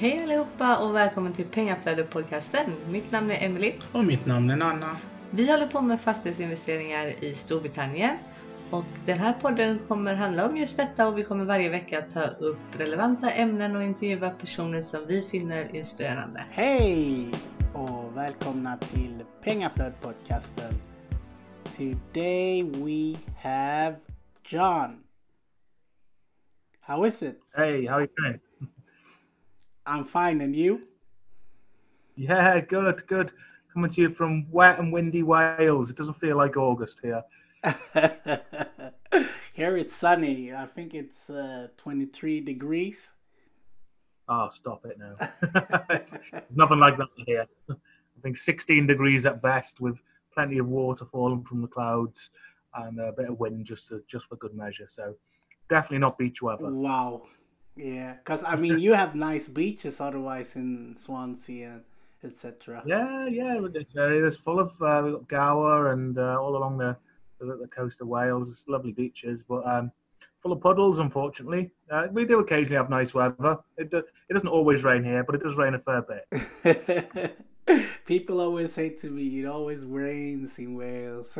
Hej allihopa och välkommen till Pengaflödet-podcasten. Mitt namn är Emily. Och mitt namn är Nanna. Vi håller på med fastighetsinvesteringar i Storbritannien. Och den här podden kommer handla om just detta och vi kommer varje vecka ta upp relevanta ämnen och intervjua personer som vi finner inspirerande. Hej och välkomna till Pengaflödet-podcasten. Today we have John. How is it? Hey, how are you doing? I'm fine, and you? Yeah, good, good. Coming to you from wet and windy Wales. It doesn't feel like August here. Here it's sunny. I think it's uh, 23 degrees. Oh, stop it now. it's, it's nothing like that here. I think 16 degrees at best, with plenty of water falling from the clouds and a bit of wind just to, just for good measure. So definitely not beach weather. Wow. Yeah, because I mean, you have nice beaches otherwise in Swansea and etc. Yeah, yeah, it's area is full of uh, we've got Gower and uh, all along the, the the coast of Wales. It's lovely beaches, but um, full of puddles. Unfortunately, uh, we do occasionally have nice weather. It do, it doesn't always rain here, but it does rain a fair bit. People always say to me, "It always rains in Wales."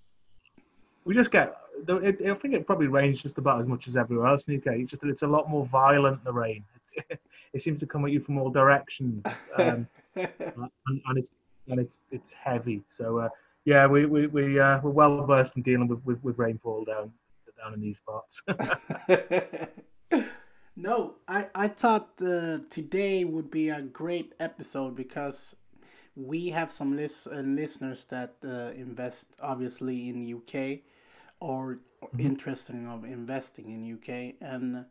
we just get. It, I think it probably rains just about as much as everywhere else in the UK. It's just that it's a lot more violent. The rain. It, it seems to come at you from all directions, um, and, and, it's and it's it's heavy. So uh, yeah, we we we uh, we're well versed in dealing with, with, with rainfall down down in these parts. no, I I thought uh, today would be a great episode because we have some lis- uh, listeners that uh, invest obviously in the UK or Mm-hmm. interested in of investing in UK and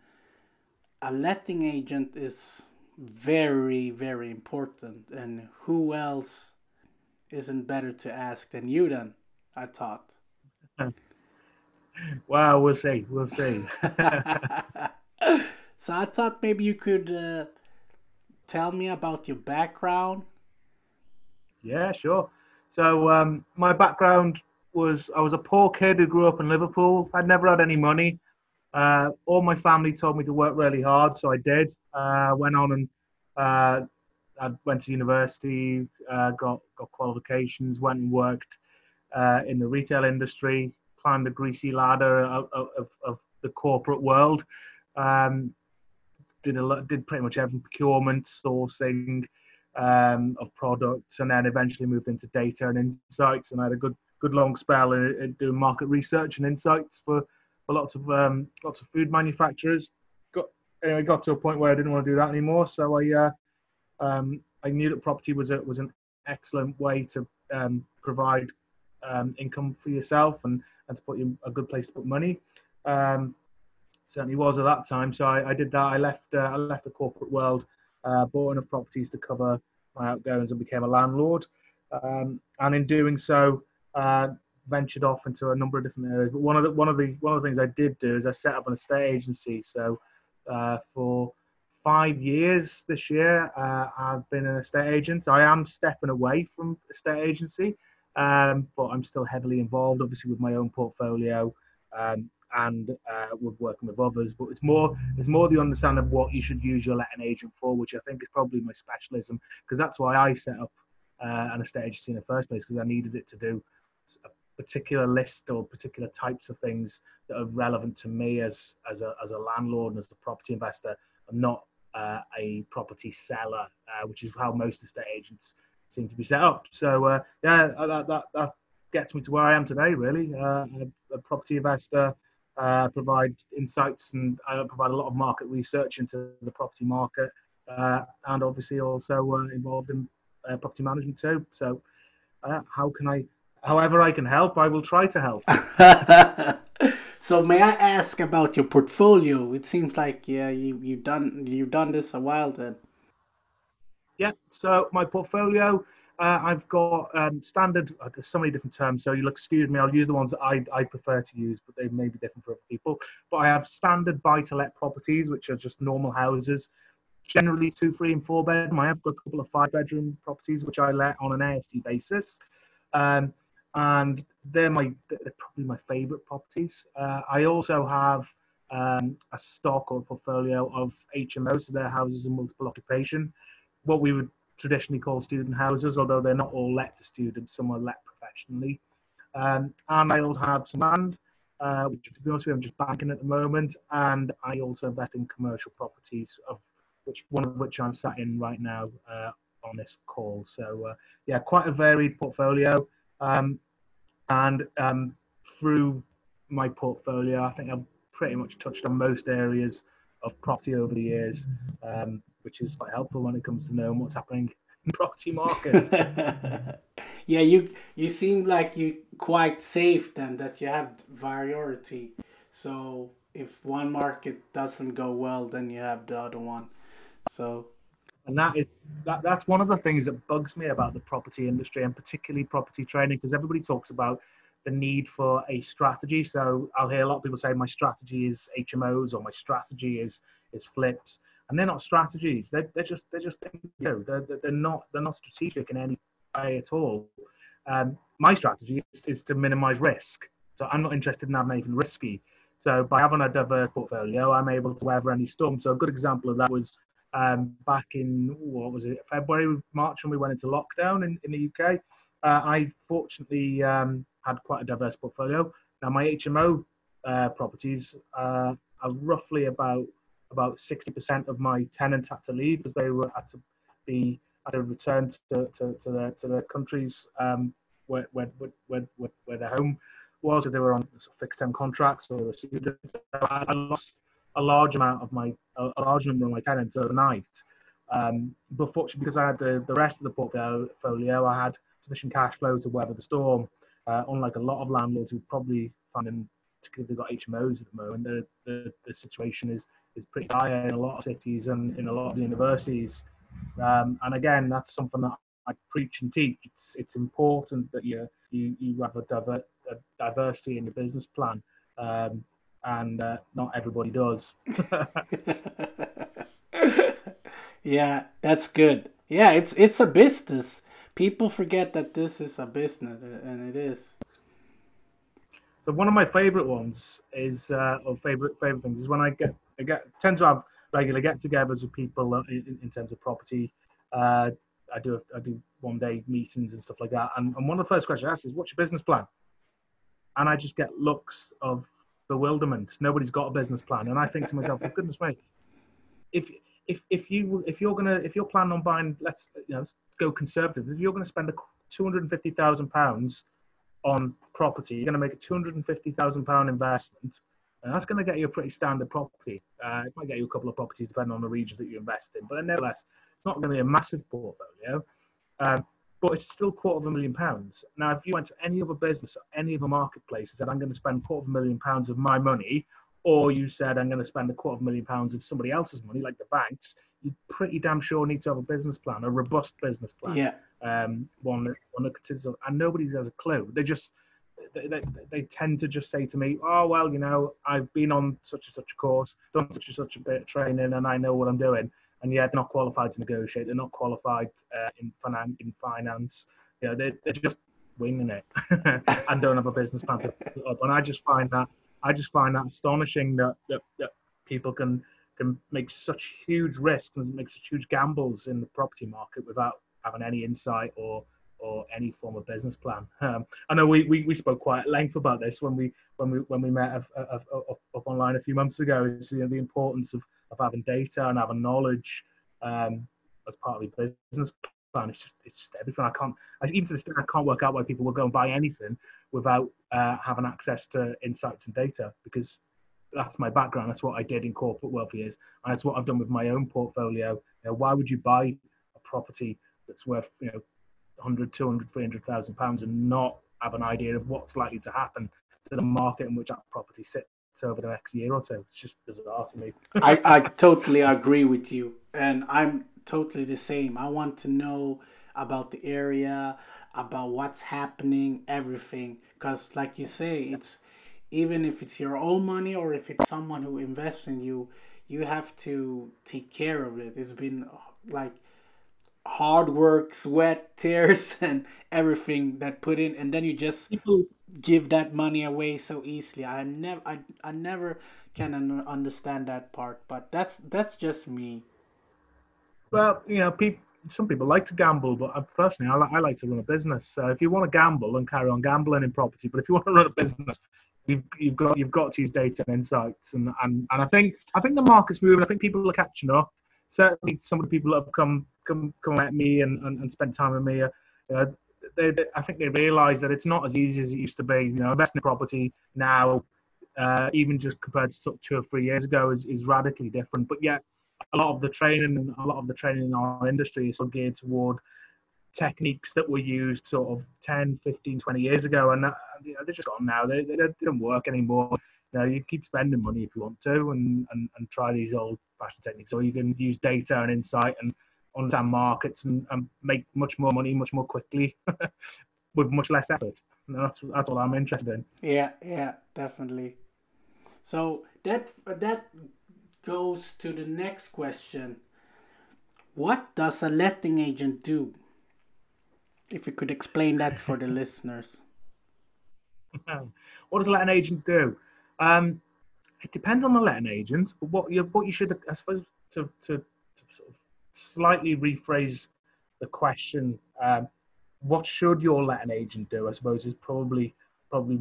a letting agent is very very important and who else isn't better to ask than you then I thought Wow, we'll see. We'll see. so I thought maybe you could uh, tell me about your background Yeah, sure. So um, my background was I was a poor kid who grew up in Liverpool. I'd never had any money. Uh, all my family told me to work really hard, so I did. Uh, went on and uh, I went to university, uh, got got qualifications, went and worked uh, in the retail industry, climbed the greasy ladder of, of, of the corporate world. Um, did a lot, did pretty much everything: procurement, sourcing, um, of products, and then eventually moved into data and insights. And I had a good good long spell in, in doing market research and insights for, for lots of um, lots of food manufacturers. Got anyway, got to a point where I didn't want to do that anymore. So I uh, um, I knew that property was a, was an excellent way to um, provide um, income for yourself and, and to put you a good place to put money. Um, certainly was at that time. So I, I did that. I left uh, I left the corporate world uh, bought enough properties to cover my outgoings and became a landlord. Um, and in doing so, uh, ventured off into a number of different areas. But one of the one of the one of the things I did do is I set up an estate agency. So uh, for five years this year, uh, I've been an estate agent. I am stepping away from estate agency, um, but I'm still heavily involved, obviously, with my own portfolio. Um, and uh, with working with others. But it's more it's more the understanding of what you should use your letting agent for, which I think is probably my specialism because that's why I set up uh, an estate agency in the first place because I needed it to do a particular list or particular types of things that are relevant to me as as a as a landlord and as a property investor. I'm not uh, a property seller, uh, which is how most estate agents seem to be set up. So uh, yeah, that, that that gets me to where I am today. Really, uh, a, a property investor uh, provide insights and I provide a lot of market research into the property market, uh, and obviously also uh, involved in uh, property management too. So, uh, how can I, however I can help, I will try to help. so, may I ask about your portfolio? It seems like yeah, you you've done you've done this a while then. Yeah. So my portfolio. Uh, I've got um, standard, uh, there's so many different terms, so you'll excuse me, I'll use the ones that I, I prefer to use, but they may be different for other people. But I have standard buy to let properties, which are just normal houses, generally two, three, and four bedroom. I have got a couple of five bedroom properties, which I let on an AST basis. Um, and they're my they're probably my favorite properties. Uh, I also have um, a stock or portfolio of HMOs, so their houses of multiple occupation, what we would traditionally call student houses, although they're not all let to students, some are let professionally. Um, and I also have some land, uh, which to be honest with you, I'm just banking at the moment, and I also invest in commercial properties, of which one of which I'm sat in right now uh, on this call. So uh, yeah, quite a varied portfolio, um, and um, through my portfolio, I think I've pretty much touched on most areas of property over the years, um, which is quite helpful when it comes to knowing what's happening in property markets. yeah, you you seem like you quite safe then that you have variety. So if one market doesn't go well, then you have the other one. So and that is that, that's one of the things that bugs me about the property industry and particularly property training because everybody talks about the need for a strategy. So I'll hear a lot of people say my strategy is HMOs or my strategy is is flips, and they're not strategies. They're, they're just they're just you know they're, they're not they're not strategic in any way at all. Um, my strategy is, is to minimize risk. So I'm not interested in having anything risky. So by having a diverse portfolio, I'm able to weather any storm. So a good example of that was um, back in what was it February, March when we went into lockdown in, in the UK. Uh, I fortunately um, had quite a diverse portfolio. Now my HMO uh, properties uh, are roughly about about 60% of my tenants had to leave as they were had to be had to return to, to, to their to their countries um, where, where, where, where, where their home was. If they were on fixed term contracts or a student, I lost a large amount of my a, large number of my tenants overnight. Um, but fortunately, because I had the, the rest of the portfolio, I had sufficient cash flow to weather the storm. Uh, unlike a lot of landlords who probably find them, particularly if they've got HMOs at the moment, the, the, the situation is is pretty dire in a lot of cities and in a lot of universities. Um, and again, that's something that I preach and teach. It's it's important that you you, you have a, diver, a diversity in your business plan. Um, and uh, not everybody does. yeah, that's good. Yeah, it's it's a business. People forget that this is a business, and it is. So one of my favorite ones is, uh, or favorite favorite things is when I get I get tend to have regular get-togethers with people in, in terms of property. Uh, I do I do one day meetings and stuff like that. And, and one of the first questions I ask is, "What's your business plan?" And I just get looks of bewilderment. Nobody's got a business plan, and I think to myself, for goodness me, if if if you if you're gonna if you're planning on buying, let's you know, let's go conservative. If you're gonna spend a two hundred and fifty thousand pounds on property, you're gonna make a two hundred and fifty thousand pound investment, and that's gonna get you a pretty standard property. Uh, it might get you a couple of properties depending on the regions that you invest in, but nevertheless, it's not gonna be a massive portfolio. Um, but it's still a quarter of a million pounds. Now, if you went to any other business or any other marketplace and said, I'm going to spend a quarter of a million pounds of my money, or you said, I'm going to spend a quarter of a million pounds of somebody else's money, like the banks, you pretty damn sure need to have a business plan, a robust business plan. Yeah. Um, one one that considers, and nobody has a clue. They just, they, they, they, tend to just say to me, oh, well, you know, I've been on such and such a course, done such and such a bit of training, and I know what I'm doing and yet they're not qualified to negotiate. They're not qualified uh, in, finan- in finance. You know, they're, they're just winging it and don't have a business plan to put up. And I just find that I just find that astonishing that, that, that people can can make such huge risks and make such huge gambles in the property market without having any insight or or any form of business plan. Um, I know we, we, we spoke quite at length about this when we when we when we met up, up, up, up online a few months ago. Is you know, the importance of of having data and having knowledge um, as part of your business plan. It's just it's just everything. I can't even to this day I can't work out why people will go and buy anything without uh, having access to insights and data because that's my background. That's what I did in corporate for years, and that's what I've done with my own portfolio. You know, why would you buy a property that's worth you know 100, 200, 300,000 pounds and not have an idea of what's likely to happen to the market in which that property sits over the next year or two. It's just bizarre to me. I, I totally agree with you. And I'm totally the same. I want to know about the area, about what's happening, everything. Because, like you say, it's even if it's your own money or if it's someone who invests in you, you have to take care of it. It's been like hard work, sweat, tears, and everything that put in, and then you just give that money away so easily. I never, I, I never can un- understand that part, but that's that's just me. Well, you know, people. Some people like to gamble, but I, personally, I, li- I like to run a business. So if you want to gamble and carry on gambling in property, but if you want to run a business, you've, you've got you've got to use data and insights, and, and and I think I think the market's moving. I think people are catching up. Certainly, some of the people that have come come come at me and, and, and time with me, uh, they, they, I think they realise that it's not as easy as it used to be. You know, investing in property now, uh, even just compared to two or three years ago, is, is radically different. But yet, a lot of the training and a lot of the training in our industry is geared toward techniques that were used sort of 10 15 20 years ago and uh, they're just gone now they, they, they don't work anymore you know you keep spending money if you want to and, and, and try these old fashioned techniques or you can use data and insight and understand markets and, and make much more money much more quickly with much less effort and that's that's all i'm interested in Yeah, yeah, definitely. So that that goes to the next question. What does a letting agent do? If you could explain that for the listeners. what does a letting agent do? Um, it depends on the letting agent, but what you what you should, I suppose, to to, to sort of slightly rephrase the question, um, what should your letting agent do? I suppose is probably probably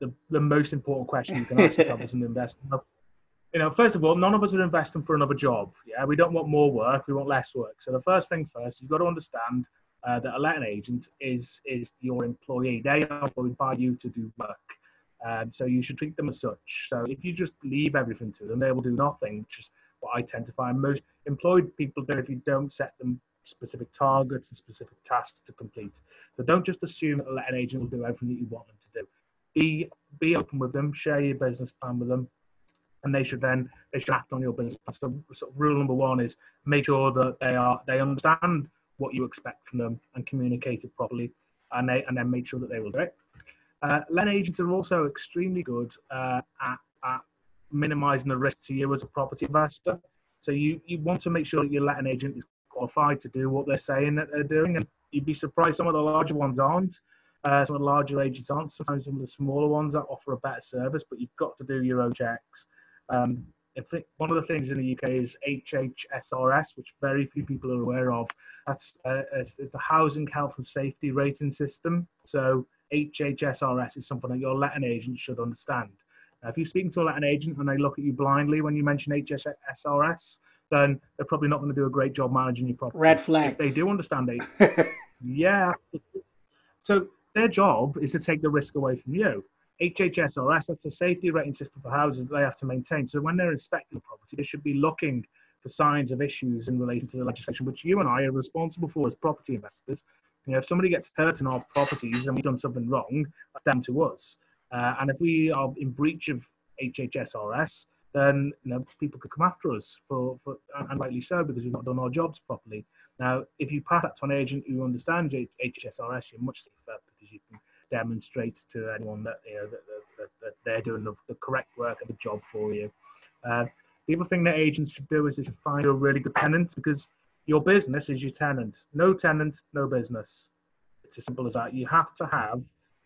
the, the most important question you can ask yourself as an investor. You know, first of all, none of us are investing for another job. Yeah, we don't want more work; we want less work. So the first thing first, you've got to understand uh, that a letting agent is is your employee. They are employed by you to do work. Um, so you should treat them as such. So if you just leave everything to them, they will do nothing, which is what I tend to find most employed people do if you don't set them specific targets and specific tasks to complete. So don't just assume that a letting agent will do everything that you want them to do. Be be open with them, share your business plan with them, and they should then they should act on your business plan. So, rule number one is make sure that they are they understand what you expect from them and communicate it properly, and they and then make sure that they will do it. Uh, letting agents are also extremely good uh, at, at minimizing the risk to you as a property investor. So you, you want to make sure that your letting agent is qualified to do what they're saying that they're doing, and you'd be surprised some of the larger ones aren't. Uh, some of the larger agents aren't. Sometimes some of the smaller ones that offer a better service, but you've got to do your own checks. Um, one of the things in the UK is HHSRS, which very few people are aware of. That's uh, is, is the Housing Health and Safety Rating System. So HHSRS is something that your letting agent should understand. If you're speaking to a letting agent and they look at you blindly when you mention HHSRS, then they're probably not going to do a great job managing your property. Red flag. If they do understand it, yeah. So their job is to take the risk away from you. HHSRS, that's a safety rating system for houses that they have to maintain. So when they're inspecting the property, they should be looking for signs of issues in relation to the legislation, which you and I are responsible for as property investors. You know, if somebody gets hurt in our properties and we've done something wrong, that's down to us. Uh, and if we are in breach of HHSRS, then you know, people could come after us for, for and rightly so because we've not done our jobs properly. Now, if you pass that to an agent who understands HHSRS, you're much safer because you can demonstrate to anyone that you know that, that, that they're doing the, the, correct work and the job for you. Uh, the other thing that agents should do is they should find a really good tenant because your business is your tenant. No tenant, no business. It's as simple as that. You have to have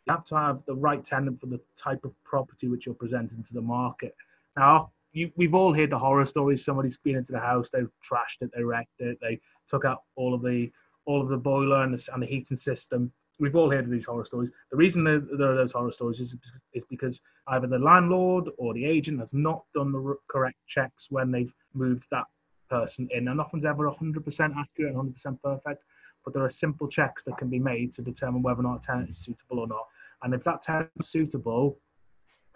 you have to have the right tenant for the type of property which you're presenting to the market. Now, you, we've all heard the horror stories. Somebody's been into the house, they've trashed it, they wrecked it, they took out all of the all of the boiler and the, and the heating system. We've all heard of these horror stories. The reason there, there are those horror stories is, is because either the landlord or the agent has not done the correct checks when they've moved that person in. And nothing's ever 100% accurate and 100% perfect, but there are simple checks that can be made to determine whether or not a tenant is suitable or not. And if that tenant is suitable,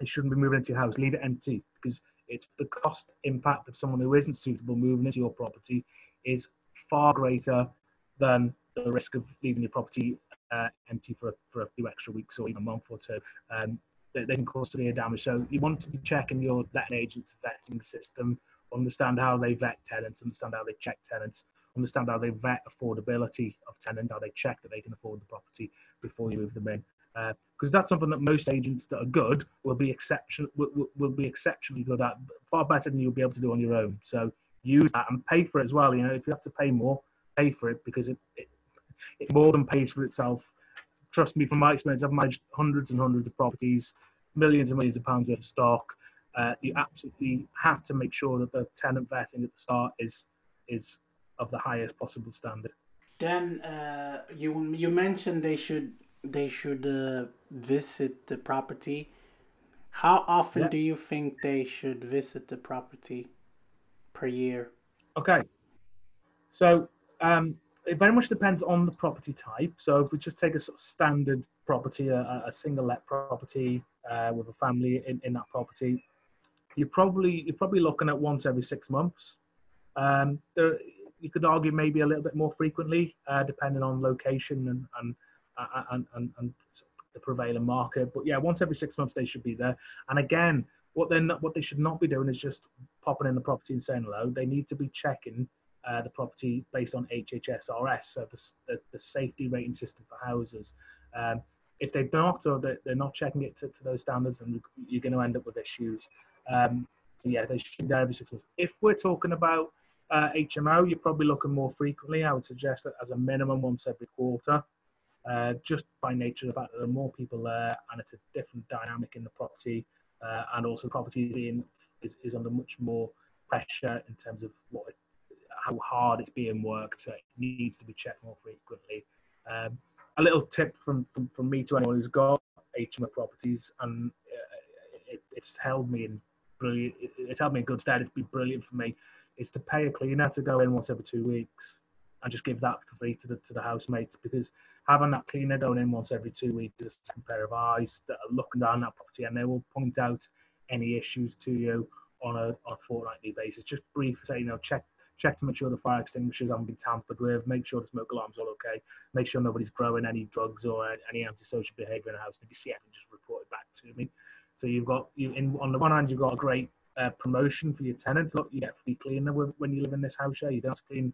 they shouldn't be moving into your house. Leave it empty because it's the cost impact of someone who isn't suitable moving into your property is far greater than the risk of leaving your property uh, empty for, for a few extra weeks or even a month or two. Um, they, they, can cause severe damage. So you want to be checking your letting agent's vetting system, understand how they vet tenants, understand how they check tenants, understand how they vet affordability of tenants, how they check that they can afford the property before you move them in. Because uh, that's something that most agents that are good will be exception will, will be exceptionally good at, far better than you'll be able to do on your own. So use that and pay for it as well. You know, if you have to pay more, pay for it because it, it, it more than pays for itself. Trust me, from my experience, I've managed hundreds and hundreds of properties, millions and millions of pounds worth of stock. uh, you absolutely have to make sure that the tenant vetting at the start is is of the highest possible standard. Then uh, you you mentioned they should they should uh, visit the property. How often Yeah. do you think they should visit the property per year? Okay. So um, it very much depends on the property type. So if we just take a sort of standard property, a, a- single let property uh, with a family in, in that property, you're probably you're probably looking at once every six months. Um, there, you could argue maybe a little bit more frequently, uh, depending on location and and and, and, and the prevailing market. But yeah, once every six months they should be there. And again, what they're not, what they should not be doing is just popping in the property and saying hello. They need to be checking uh, the property based on HHSRS, so the, the, the safety rating system for houses. Um, if they're not, or they're, not checking it to, to those standards, then you're going to end up with issues. Um, so yeah, they should every six months. If we're talking about uh, HMO, you're probably looking more frequently. I would suggest that as a minimum once every quarter, uh, just by nature of the fact that there are more people there and it's a different dynamic in the property, uh, and also the property being is, is under much more pressure in terms of what how hard it's being worked. So it needs to be checked more frequently. Um, a little tip from, from, from me to anyone who's got HMO properties, and uh, it, it's held me in brilliant. It, it's held me in good stead. It's been brilliant for me. Is to pay a cleaner to go in once every two weeks and just give that for free to the to the housemates because having that cleaner going in once every two weeks is a second pair of eyes that are looking down that property and they will point out any issues to you on a on a fortnightly basis. Just brief, say you know check check to make sure the fire extinguishers haven't been tampered with, make sure the smoke alarm's all okay, make sure nobody's growing any drugs or any antisocial behaviour in the house. And if you see anything, just report it back to me. So you've got you in on the one hand you've got a great uh, promotion for your tenants. Look, you get free cleaner when you live in this house. Yeah, you don't have to clean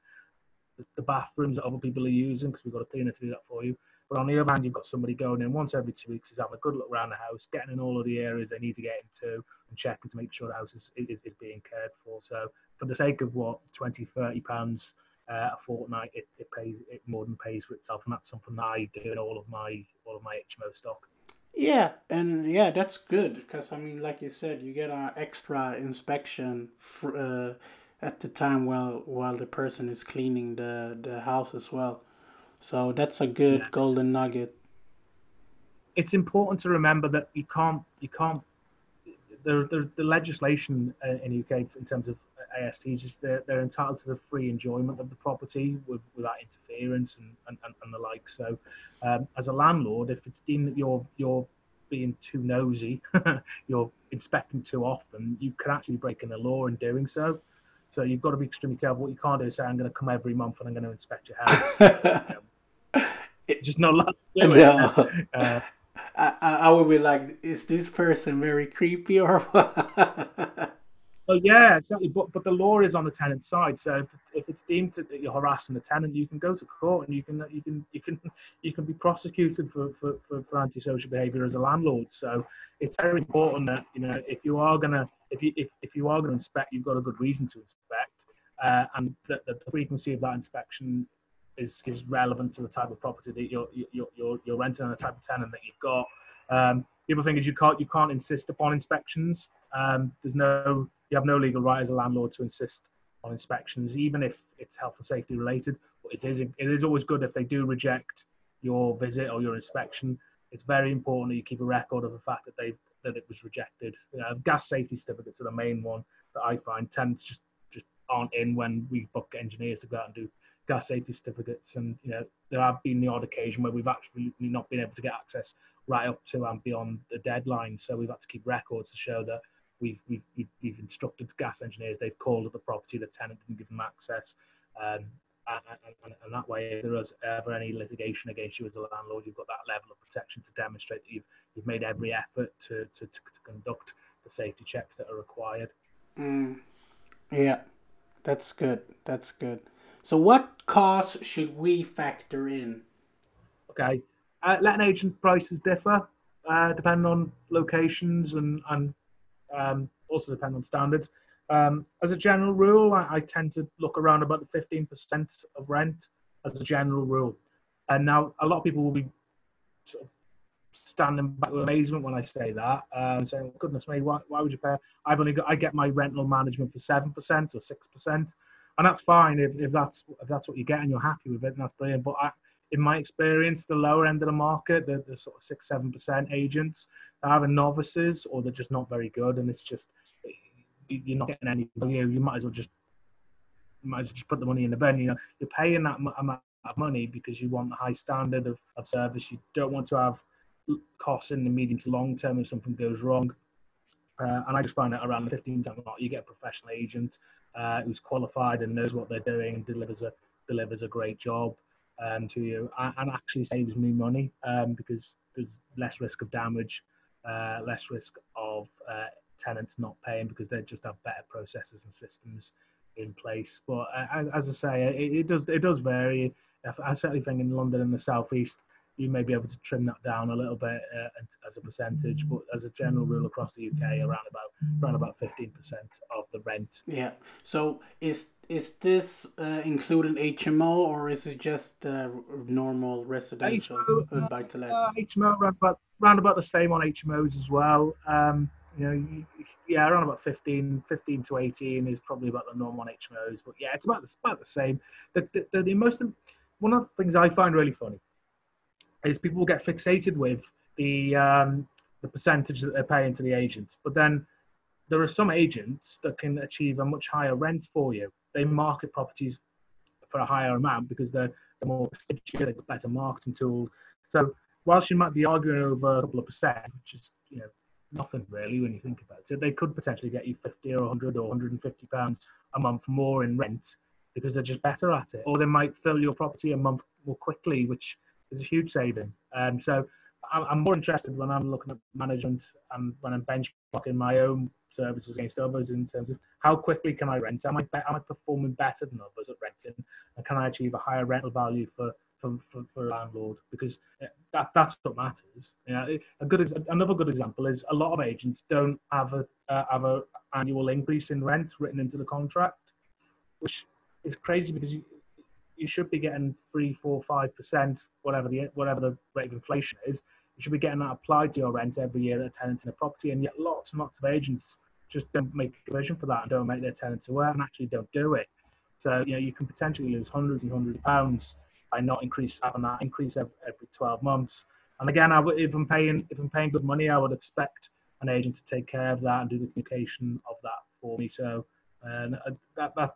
the, bathrooms that other people are using because we've got a cleaner to do that for you. But on the other hand, you've got somebody going in once every two weeks, is having a good look around the house, getting in all of the areas they need to get into, and checking to make sure the house is, is, is being cared for. So, for the sake of what 20, 30 pounds uh, a fortnight, it, it pays it more than pays for itself, and that's something that I do in all of my all of my HMO stock. Yeah, and yeah, that's good because I mean, like you said, you get an extra inspection for, uh, at the time while while the person is cleaning the the house as well. So that's a good Yeah. golden nugget. it's important to remember that you can't you can't the the, the legislation uh, in UK in terms of ASTs is they're, they're entitled to the free enjoyment of the property with, without interference and, and, and, and the like. So, um, as a landlord, if it's deemed that you're you're being too nosy, you're inspecting too often, you can actually be breaking the law in doing so. So you've got to be extremely careful. What you can't do is say, "I'm going to come every month and I'm going to inspect your house." It just not allowed to do it. no, Uh, I, I would be like, is this person very creepy or what? Oh yeah, exactly. But but the law is on the tenant's side. So if, if it's deemed that you're harassing the tenant, you can go to court and you can you can you can you can be prosecuted for, for, for, for antisocial behaviour as a landlord. So it's very important that you know if you are gonna if you if, if you are gonna inspect, you've got a good reason to inspect, uh, and that the frequency of that inspection is is relevant to the type of property that you're you're you're, you're renting and the type of tenant that you've got. Um, the other thing is you can't you can't insist upon inspections. Um, there's no you have no legal right as a landlord to insist on inspections, even if it's health and safety related. But it is it is always good if they do reject your visit or your inspection. It's very important that you keep a record of the fact that they that it was rejected. Know, gas safety certificates are the main one that I find tenants just just aren't in when we book engineers to go out and do gas safety certificates. And you know there have been the odd occasion where we've actually not been able to get access right up to and beyond the deadline. So we've had to keep records to show that we've we've we've, we've instructed gas engineers. They've called at the property. The tenant didn't give them access. Um, and, and, and that way, if there is ever any litigation against you as a landlord, you've got that level of protection to demonstrate that you've you've made every effort to to, to, to conduct the safety checks that are required. Mm, yeah, that's good. That's good. So, what costs should we factor in? Okay, uh, letting agent prices differ uh, depending on locations and and um, also depend on standards. Um, as a general rule, I, I tend to look around about the fifteen percent of rent as a general rule. And now a lot of people will be sort of standing back with amazement when I say that, um, saying, "Goodness me, why, why would you pay?" I've only got I get my rental management for seven percent or six percent, and that's fine if, if that's if that's what you get and you're happy with it, and that's brilliant. But I, in my experience, the lower end of the market, the, the sort of six seven percent agents, are either novices or they're just not very good, and it's just you're not getting any value. You might as well just might as well just put the money in the bin. You know, you're paying that amount of money because you want a high standard of, of service. You don't want to have costs in the medium to long term if something goes wrong. Uh, and I just find that around the 15 time mark, you get a professional agent uh, who's qualified and knows what they're doing and delivers a delivers a great job um, to you and, and, actually saves me money um, because there's less risk of damage, uh, less risk of uh, tenants not paying because they just have better processes and systems in place. But uh, as I say, it, it, does it does vary. I certainly think in London and the southeast, you may be able to trim that down a little bit uh, as a percentage, but as a general rule across the UK, around about around about fifteen percent of the rent. Yeah. So is is this uh, including HMO or is it just uh, normal residential HMO, buy to let? Uh, HMO around about around about the same on HMOs as well. Um, you know, yeah, around about 15, 15 to 18 is probably about the norm on HMOs. But yeah, it's about the, about the same. The, the, the, the most, one of the things I find really funny is people get fixated with the um, the percentage that they're paying to the agent, but then there are some agents that can achieve a much higher rent for you. They market properties for a higher amount because they're, they're more prestigious, they've got better marketing tools. So whilst you might be arguing over a couple of percent, which is you know nothing really when you think about it, they could potentially get you 50 or 100 or 150 pounds a month more in rent because they're just better at it, or they might fill your property a month more quickly, which is a huge saving. Um, so I'm, more interested when I'm looking at management and when I'm benchmarking my own services against others in terms of how quickly can I rent? Am I, am I performing better than others at renting? And can I achieve a higher rental value for, for, for, for a landlord? Because that, that's what matters. Know, a good another good example is a lot of agents don't have a uh, have a annual increase in rent written into the contract, which is crazy because you, you should be getting three, four, five percent, whatever the whatever the rate of inflation is. You should be getting that applied to your rent every year that a tenant in a property, and yet lots and lots of agents just don't make provision for that and don't make their tenants aware and actually don't do it. So you know you can potentially lose hundreds and hundreds of pounds by not increase having that increase every, every 12 months. And again, I would, if I'm paying if I'm paying good money, I would expect an agent to take care of that and do the communication of that for me. So and uh, that, that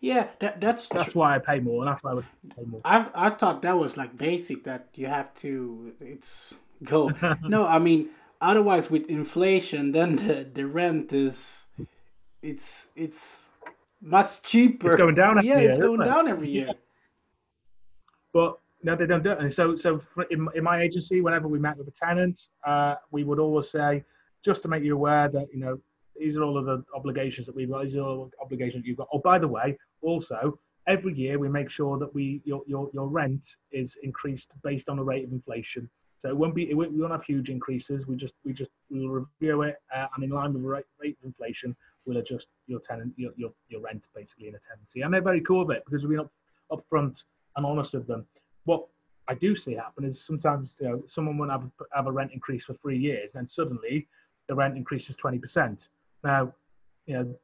yeah, that that's that's tr- why I pay more, and that's why I would pay more. I I thought that was like basic that you have to it's go. no, I mean otherwise with inflation, then the the rent is it's it's much cheaper. It's going down. yeah, year, it's going down every year. Yeah. But no, they don't do it. And so so in, in my agency, whenever we met with a tenant, uh, we would always say just to make you aware that you know these are all of the obligations that we've got. These are all the obligations you've got. Oh, by the way, also every year we make sure that we your your, your rent is increased based on the rate of inflation. So it won't be it won't, we won't have huge increases. We just we just we'll review it uh, and in line with the rate, rate of inflation, we'll adjust your tenant your, your your rent basically in a tenancy. And they're very cool with it because we've been up upfront and honest with them. What I do see happen is sometimes you know someone will have have a rent increase for three years, then suddenly the rent increases twenty percent now, you know,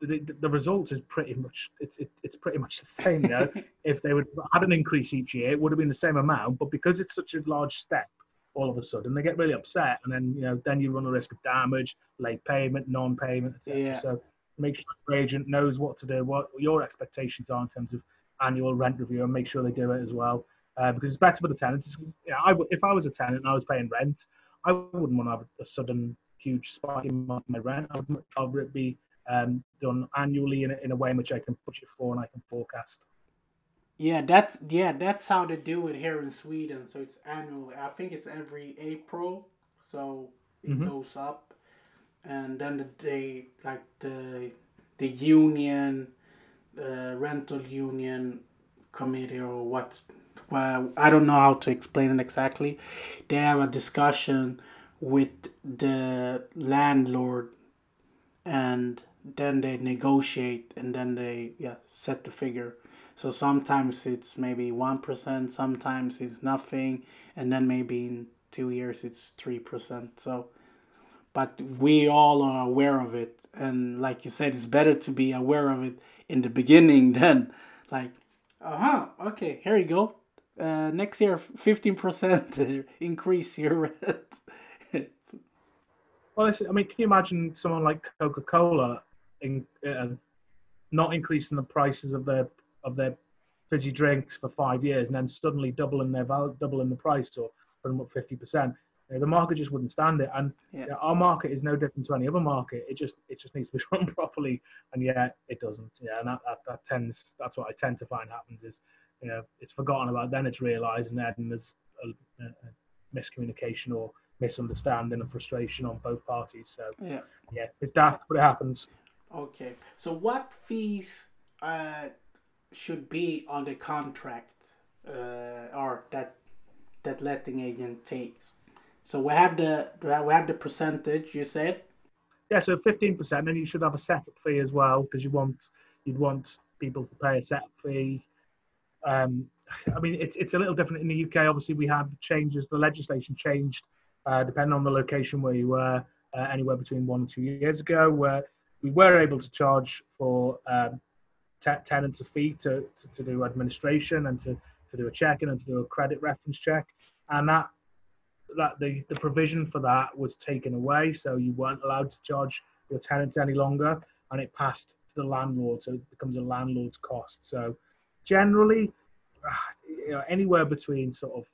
the, the result is pretty much it's it, it's pretty much the same. You know, if they would had an increase each year, it would have been the same amount. But because it's such a large step, all of a sudden they get really upset, and then you know then you run the risk of damage, late payment, non-payment, etc. Yeah. So make sure your agent knows what to do, what your expectations are in terms of annual rent review, and make sure they do it as well. Uh, because it's better for the tenants. Know, I, if I was a tenant and I was paying rent, I wouldn't want to have a sudden huge spike in my, rent. I would much rather it be um, done annually in a, in a way in which I can budget for and I can forecast. Yeah, that's yeah, that's how they do it here in Sweden. So it's annually. I think it's every April, so it mm-hmm. goes up, and then the day like the the union, uh, rental union committee or what. Well, I don't know how to explain it exactly. They have a discussion with the landlord and then they negotiate and then they yeah set the figure so sometimes it's maybe 1% sometimes it's nothing and then maybe in two years it's three percent. So, but we all are aware of it, and like you said, it's better to be aware of it in the beginning then like, uh huh, okay, here you go. Uh, next year, fifteen percent increase your rent. Well, I mean, can you imagine someone like Coca Cola in, uh, not increasing the prices of their of their fizzy drinks for five years and then suddenly doubling their value, doubling the price or putting up fifty percent? You know, the market just wouldn't stand it, and Yeah. know, our market is no different to any other market. It just it just needs to be run properly, and yet it doesn't. Yeah, and that, that, that tends that's what I tend to find happens is you know it's forgotten about, then it's realised, and then there's a, a, a miscommunication or misunderstanding and frustration on both parties. So Yeah. yeah, it's daft, but it happens. Okay. So what fees uh, should be on the contract uh, or that that letting agent takes? So we have the we have the percentage you said. Yeah, so fifteen percent, and you should have a setup fee as well because you want you'd want people to pay a setup fee. Um, I mean, it's it's a little different in the UK. Obviously, we had changes. The legislation changed uh, depending on the location where you were. Uh, anywhere between one and two years ago, where we were able to charge for um, te- tenants a fee to, to, to do administration and to, to do a check-in and to do a credit reference check, and that that the, the provision for that was taken away, so you weren't allowed to charge your tenants any longer, and it passed to the landlord, so it becomes a landlord's cost. So generally, ah, you know, anywhere between sort of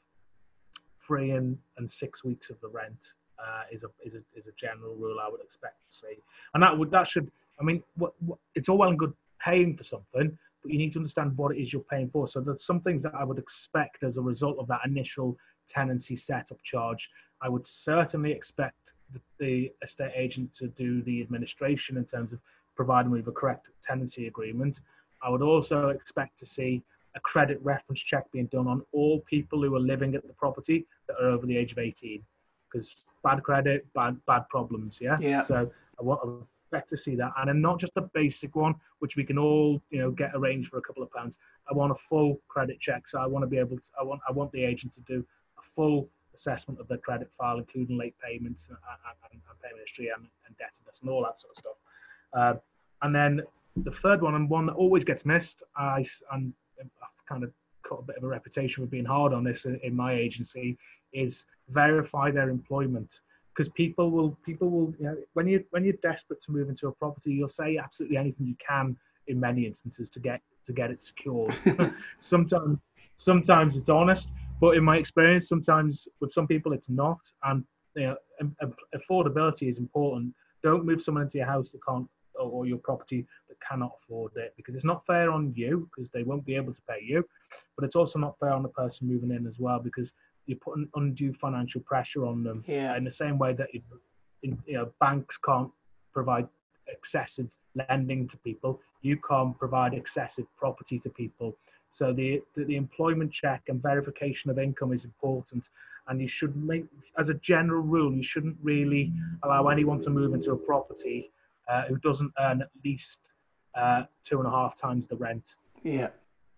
three and, and six weeks of the rent uh, is a is a is a general rule I would expect to see, and that would that should I mean what, what it's all well and good paying for something, but you need to understand what it is you're paying for. So there's some things that I would expect as a result of that initial tenancy setup charge. I would certainly expect the, the estate agent to do the administration in terms of providing me with a correct tenancy agreement. I would also expect to see a credit reference check being done on all people who are living at the property that are over the age of 18 because bad credit, bad bad problems. Yeah. Yeah. So I want to expect to see that, and then not just a basic one, which we can all you know get arranged for a couple of pounds. I want a full credit check. So I want to be able to. I want I want the agent to do a full assessment of their credit file, including late payments and, and, and payment history and, and indebtedness and all that sort of stuff. Uh, and then the third one, and one that always gets missed, I and I've kind of got a bit of a reputation for being hard on this in, in my agency, is verify their employment because people will people will you know when you when you're desperate to move into a property you'll say absolutely anything you can in many instances to get to get it secured sometimes sometimes it's honest but in my experience sometimes with some people it's not. And you know affordability is important. Don't move someone into your house that can't or, or your property that cannot afford it because it's not fair on you because they won't be able to pay you. But it's also not fair on the person moving in as well because you're putting undue financial pressure on them. Yeah. in the same way that you, you know banks can't provide excessive lending to people you can't provide excessive property to people so the, the the employment check and verification of income is important and you should make as a general rule you shouldn't really allow anyone to move into a property uh, who doesn't earn at least uh, two and a half times the rent Yeah.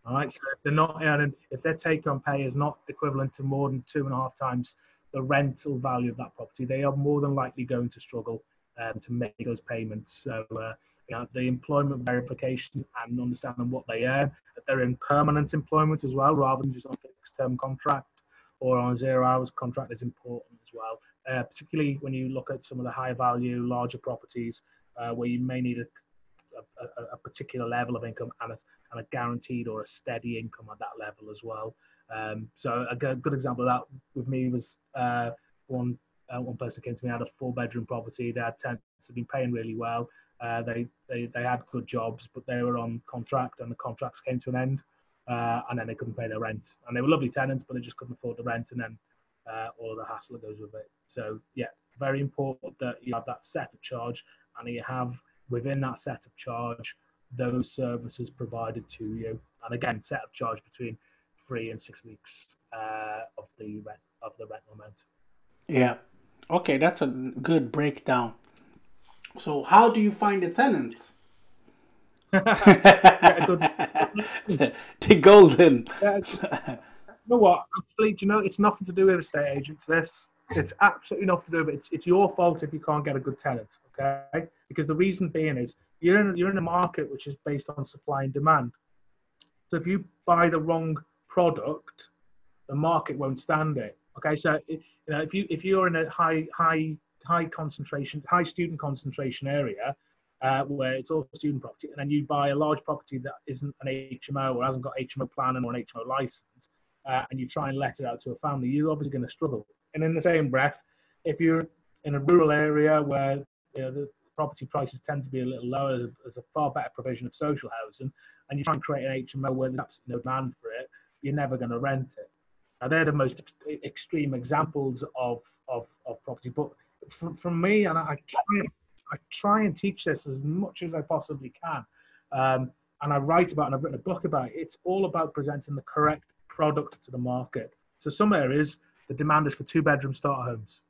all right, so if they're not earning, if their take-home pay is not equivalent to more than two and a half times the rental value of that property, they are more than likely going to struggle um, to make those payments. So, uh, you know, the employment verification and understanding what they earn, that they're in permanent employment as well, rather than just on a fixed-term contract or on a zero-hours contract, is important as well. Uh, particularly when you look at some of the high-value, larger properties uh, where you may need a a, a, particular level of income and a, and a guaranteed or a steady income at that level as well. Um, so a good, good example of that with me was uh, one uh, one person came to me had a four bedroom property. Had tenants had been paying really well. Uh, they, they they had good jobs, but they were on contract, and the contracts came to an end, uh, and then they couldn't pay their rent. And they were lovely tenants, but they just couldn't afford the rent, and then uh, all of the hassle that goes with it. So yeah, very important that you have that set of charge, and you have within that set of charge those services provided to you. And again, set of charge between three and six weeks uh, of the rent of the rental amount. Yeah. Okay, that's a good breakdown. So how do you find the tenants? good- the golden. Yeah, you know what? Actually, do you know it's nothing to do with estate agents? This it's absolutely nothing to do with it. It's, it's your fault if you can't get a good tenant, okay? Because the reason being is you're in, you're in a market which is based on supply and demand. So if you buy the wrong product, the market won't stand it. Okay, so you know if you if you're in a high high high concentration, high student concentration area, uh, where it's all student property, and then you buy a large property that isn't an HMO or hasn't got HMO planning or an HMO license, uh, and you try and let it out to a family, you're obviously going to struggle. And in the same breath, if you're in a rural area where you know, the property prices tend to be a little lower, there's a far better provision of social housing, and you try and create an HMO where there's absolutely no demand for it, you're never going to rent it. Now, they're the most extreme examples of, of, of property. But from, from me, and I try, I try and teach this as much as I possibly can. Um, and I write about and I've written a book about it. It's all about presenting the correct product to the market. So some areas, the demand is for two bedroom starter homes.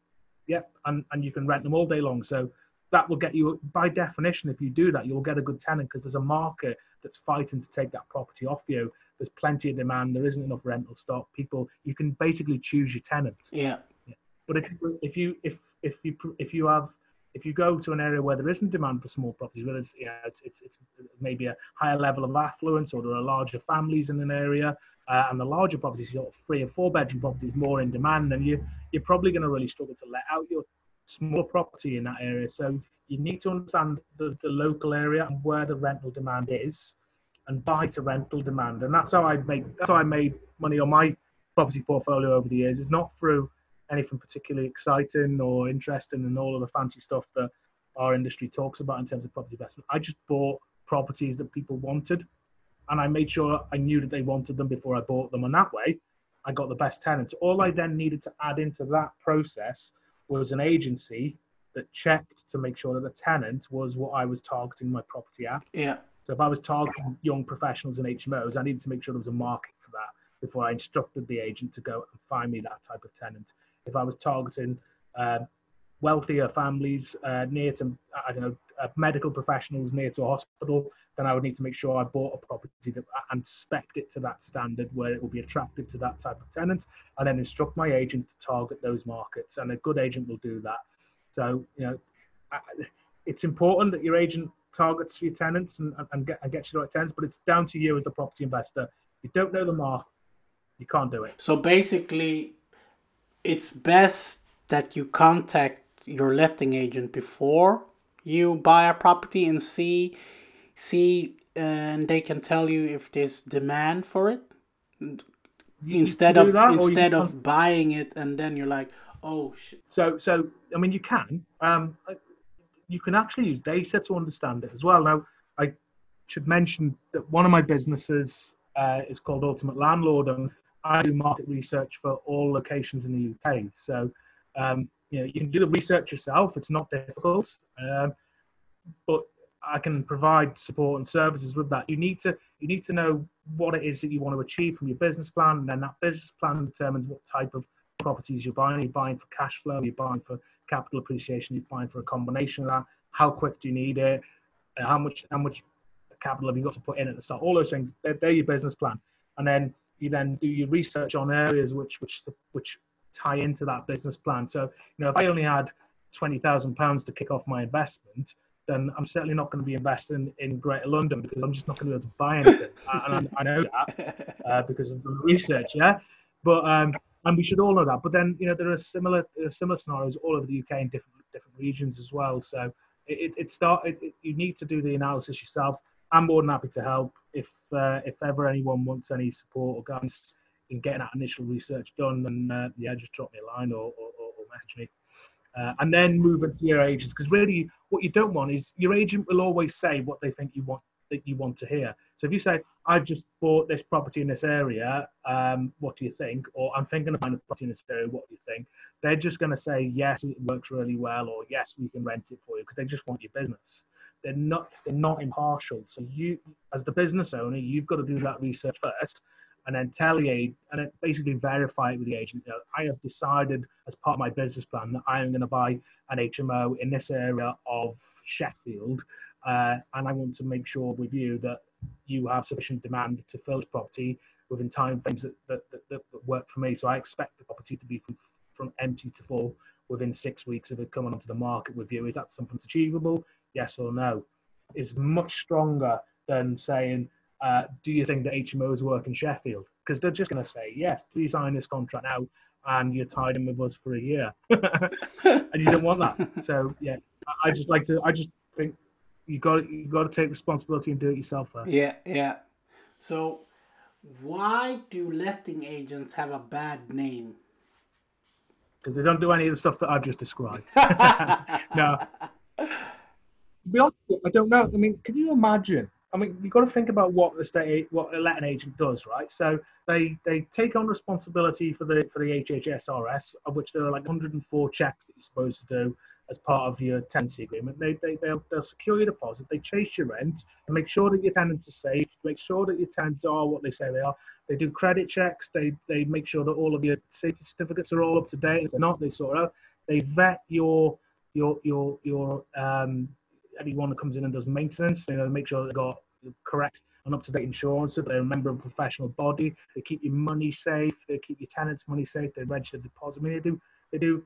Yep, and, and you can rent them all day long. So that will get you, by definition, if you do that, you'll get a good tenant because there's a market that's fighting to take that property off you. There's plenty of demand. There isn't enough rental stock. People, you can basically choose your tenant. Yeah. But if you, if you if if you if you have if you go to an area where there isn't demand for small properties, where it's, yeah, it's, it's, it's maybe a higher level of affluence or there are larger families in an area, uh, and the larger properties, of three or four bedroom properties, more in demand, then you, you're probably going to really struggle to let out your small property in that area. So you need to understand the, the local area and where the rental demand is and buy to rental demand. And that's how I make that's how I made money on my property portfolio over the years. It's not through anything particularly exciting or interesting and all of the fancy stuff that our industry talks about in terms of property investment. I just bought properties that people wanted and I made sure I knew that they wanted them before I bought them. And that way I got the best tenants. All I then needed to add into that process was an agency that checked to make sure that the tenant was what I was targeting my property at. Yeah. So if I was targeting young professionals and HMOs, I needed to make sure there was a market for that before I instructed the agent to go and find me that type of tenant. If I was targeting uh, wealthier families uh, near to, I don't know, uh, medical professionals near to a hospital, then I would need to make sure I bought a property that, and spec it to that standard where it will be attractive to that type of tenant, and then instruct my agent to target those markets. And a good agent will do that. So, you know, it's important that your agent targets your tenants and, and, get, and gets you the right tenants, but it's down to you as the property investor. You don't know the market, you can't do it. So basically, it's best that you contact your letting agent before you buy a property and see see and they can tell you if there's demand for it You- instead of that, or you instead of buying it and then you're like oh shit. So, so I mean, you can. Um, you can actually use data to understand it as well. Now, I should mention that one of my businesses uh, is called Ultimate Landlord, and I do market research for all locations in the UK. So, um, you know, you can do the research yourself. It's not difficult, um, but I can provide support and services with that. You need to you need to know what it is that you want to achieve from your business plan, and then that business plan determines what type of properties you're buying. You're buying for cash flow, you're buying for capital appreciation, you're buying for a combination of that. How quick do you need it? How much how much capital have you got to put in at the start? All those things, they're, they're your business plan. And then you then do your research on areas which which which tie into that business plan. So, you know, if I only had twenty thousand pounds to kick off my investment, then I'm certainly not going to be investing in Greater London because I'm just not going to be able to buy anything. and I, I know that uh, because of the research, yeah. But um, and we should all know that. But then you know there are similar there are similar scenarios all over the UK in different different regions as well. So it it, it start it, it- you need to do the analysis yourself. I'm more than happy to help if uh, if ever anyone wants any support or guidance in getting that initial research done. Then uh, yeah, just drop me a line or or, or message me. Uh, and then move into your agents because really what you don't want is your agent will always say what they think you want that you want to hear so if you say i've just bought this property in this area um, what do you think or i'm thinking of buying a property in this area what do you think they're just going to say yes it works really well or yes we can rent it for you because they just want your business they're not they're not impartial so you as the business owner you've got to do that research first and then tell the agent and then basically verify it with the agent. You know, I have decided as part of my business plan that I am going to buy an HMO in this area of Sheffield, uh, and I want to make sure with you that you have sufficient demand to fill this property within time frames that, that, that, that work for me. So I expect the property to be from from empty to full within six weeks of it coming onto the market with you. Is that something that's achievable? Yes or no? Is much stronger than saying, uh, do you think that HMOs work in Sheffield? Because they're just going to say, yes, please sign this contract now, and you're tied in with us for a year, and you don't want that. So yeah, I just like to. I just think you got you got to take responsibility and do it yourself first. Yeah, yeah. So, why do letting agents have a bad name? Because they don't do any of the stuff that I've just described. no. Be honest, I don't know. I mean, can you imagine? I mean, you've got to think about what the state, what a letting agent does, right? So they they take on responsibility for the for the HHSRS, of which there are like 104 checks that you're supposed to do as part of your tenancy agreement. They, they, they'll, they'll secure your deposit, they chase your rent, and make sure that your tenants are safe, make sure that your tenants are what they say they are. They do credit checks, they, they make sure that all of your safety certificates are all up to date. If they're not, they sort out. They vet your your your your um, anyone that comes in and does maintenance. You know, make sure they've got correct and up to date insurances. They're a member of a professional body. They keep your money safe. They keep your tenants' money safe. They register deposit. I mean, they do they do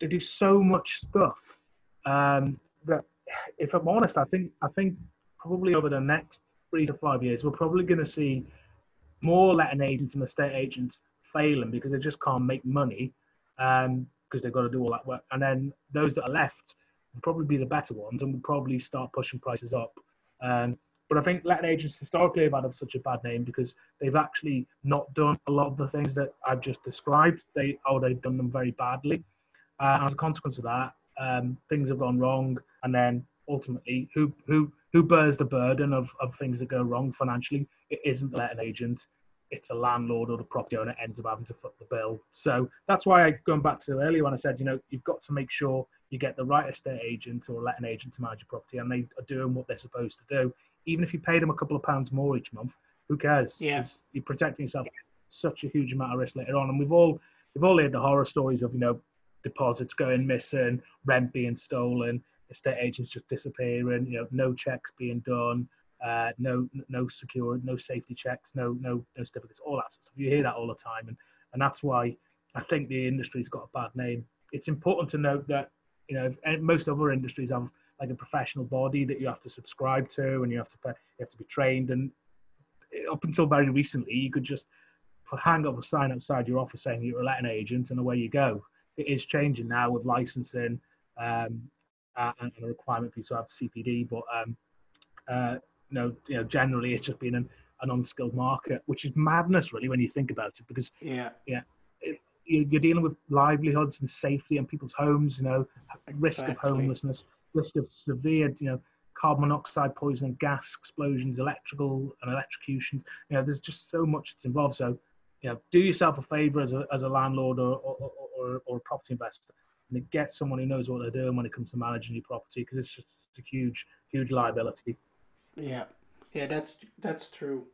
they do so much stuff um, that, if I'm honest, I think I think probably over the next three to five years, we're probably going to see more letting agents and estate agents failing because they just can't make money um, because they've got to do all that work. And then those that are left probably be the better ones and will probably start pushing prices up. Um, but I think letting agents historically have had such a bad name because they've actually not done a lot of the things that I've just described. They or they've done them very badly. Uh, as a consequence of that, um, things have gone wrong, and then ultimately, who who who bears the burden of, of things that go wrong financially? It isn't the letting agent; it's a landlord or the property owner ends up having to foot the bill. So that's why I going back to earlier when I said, you know, you've got to make sure you get the right estate agent or letting agent to manage your property, and they are doing what they're supposed to do. Even if you pay them a couple of pounds more each month, who cares? Yeah. You're protecting yourself such a huge amount of risk later on, and we've all we've all heard the horror stories of you know deposits going missing, rent being stolen, estate agents just disappearing, you know, no checks being done, uh, no no secure, no safety checks, no no no certificates, all that sort of stuff. You hear that all the time, and and that's why I think the industry's got a bad name. It's important to note that you know most other industries have like a professional body that you have to subscribe to, and you have to pay, you have to be trained. And up until very recently, you could just hang up a sign outside your office saying you're a letting agent, and away you go it is changing now with licensing um, and, a requirement for you to have CPD. But um, uh, you know, you know, generally it's just been an, an unskilled market, which is madness, really, when you think about it. Because yeah, yeah, it, you're dealing with livelihoods and safety and people's homes. You know, risk of homelessness, risk of severe, you know, carbon monoxide poisoning, gas explosions, electrical and electrocutions. You know, there's just so much that's involved. So, you know, do yourself a favor as a, as a landlord or, or, or, or a property investor and get someone who knows what they're doing when it comes to managing your property because it's just a huge, huge liability. Yeah, yeah, that's that's true,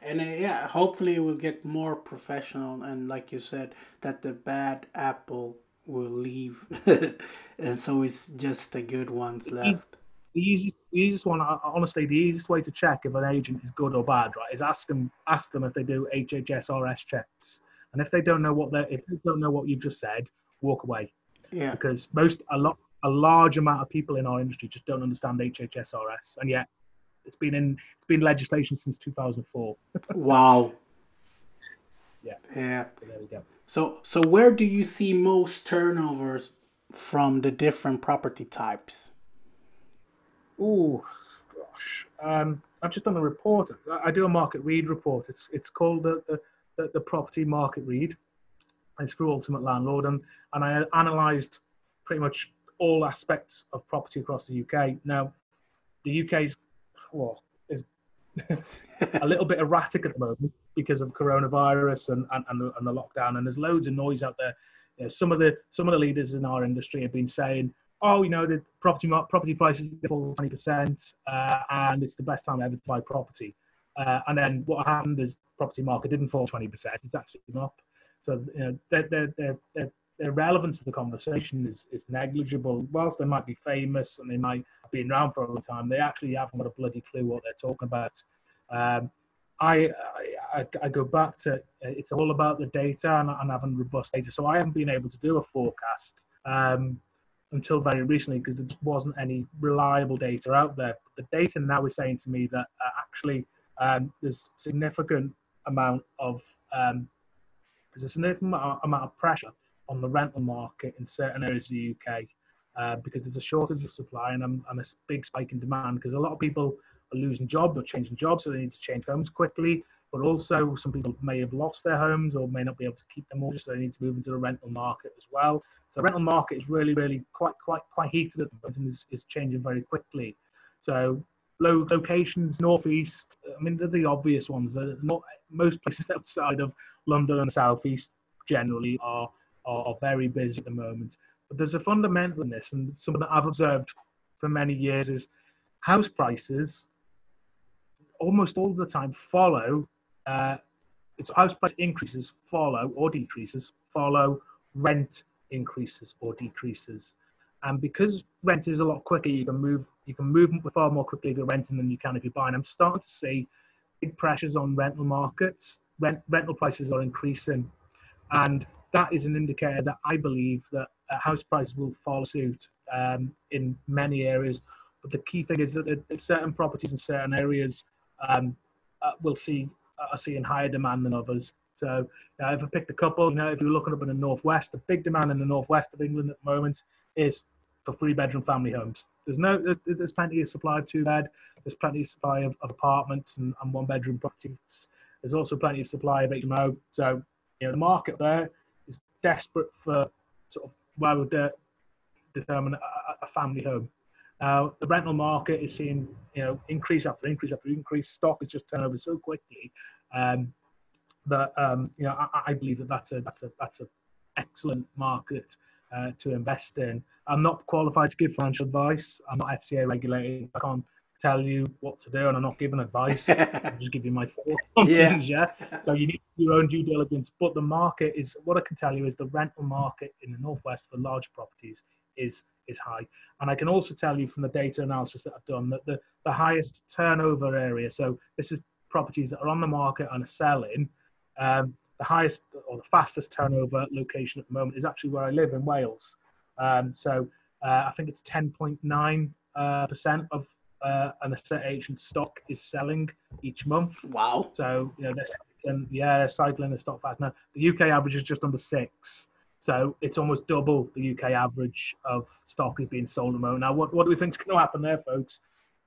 and uh, yeah, hopefully we'll get more professional and like you said, that the bad apple will leave, and so it's just the good ones left. The easiest, the easiest one, honestly, the easiest way to check if an agent is good or bad, right, is ask them ask them if they do HHSRS checks and if they don't know what they if they don't know what you've just said, walk away. Yeah. Because most a lot a large amount of people in our industry just don't understand HHSRS, and yet it's been in it's been legislation since 2004. wow. Yeah. Yeah. So there we go. So so where do you see most turnovers from the different property types? Oh gosh. Um, I've just done a report. I do a market read report. It's it's called the, the the, the property market read. It's through Ultimate Landlord, and, and I analysed pretty much all aspects of property across the UK. Now, the UK's well, is a little bit erratic at the moment because of coronavirus and, and, and, the, and the lockdown, and there's loads of noise out there. You know, some of the some of the leaders in our industry have been saying, "Oh, you know, the property property prices fall twenty percent, uh, and it's the best time ever to buy property." Uh, and then what happened is property market didn't fall 20%, it's actually up. So you know, their, their, their, their, their relevance to the conversation is, is negligible. Whilst they might be famous and they might have been around for a long time, they actually haven't got a bloody clue what they're talking about. Um, I, I, I go back to it's all about the data and, and having robust data. So I haven't been able to do a forecast um, until very recently because there wasn't any reliable data out there. But the data now is saying to me that uh, actually um, there's significant amount of um, there's a significant amount of pressure on the rental market in certain areas of the UK uh, because there's a shortage of supply and, and a big spike in demand because a lot of people are losing jobs or changing jobs, so they need to change homes quickly. But also, some people may have lost their homes or may not be able to keep them mortgage, so they need to move into the rental market as well. So, the rental market is really, really quite, quite, quite heated at the moment and is, is changing very quickly. So, low locations, northeast. I mean, they're the obvious ones. They're not, most places outside of London and southeast generally are, are, are very busy at the moment. But there's a fundamental in this, and something that I've observed for many years is house prices almost all the time follow uh, its house price increases follow or decreases follow rent increases or decreases. And because rent is a lot quicker you can move you can move far more quickly if you're renting than you can if you're buying. I'm starting to see big pressures on rental markets rent rental prices are increasing. And that is an indicator that i believe that uh, house prices will follow suit um, in many areas but the key thing is that certain properties in certain areas um, uh, will see are seeing higher demand than others. So uh, if I picked a couple, you know, if you're looking up in the northwest, the big demand in the northwest of England at the moment is for three bedroom family homes. There's no, there's, there's plenty of supply of two bed. There's plenty of supply of, of apartments and, and one bedroom properties. There's also plenty of supply of HMO. So you know, the market there desperate for sort of where would determine a, a family home. Uh, the rental market is seeing you know increase after increase after increase. Stock is just turning over so quickly um, that um, you know I, I, believe that that's a that's a that's an excellent market uh, to invest in. I'm not qualified to give financial advice. I'm not FCA regulated. I can't tell you what to do, and I'm not giving advice. I'm just giving my thoughts yeah. Yeah. So you need your own due diligence. But the market is what I can tell you is the rental market in the northwest for large properties is is high. And I can also tell you from the data analysis that I've done that the, the highest turnover area, so this is properties that are on the market and are selling, um, the highest or the fastest turnover location at the moment is actually where I live in Wales. Um, so uh, I think it's 10.9 uh, percent of uh, an estate agent stock is selling each month. Wow! So you know they're cycling, yeah, cycling the stock fast. Now the UK average is just under six. So it's almost double the UK average of stock is being sold at the moment. Now, what, what do we think is going to happen there, folks?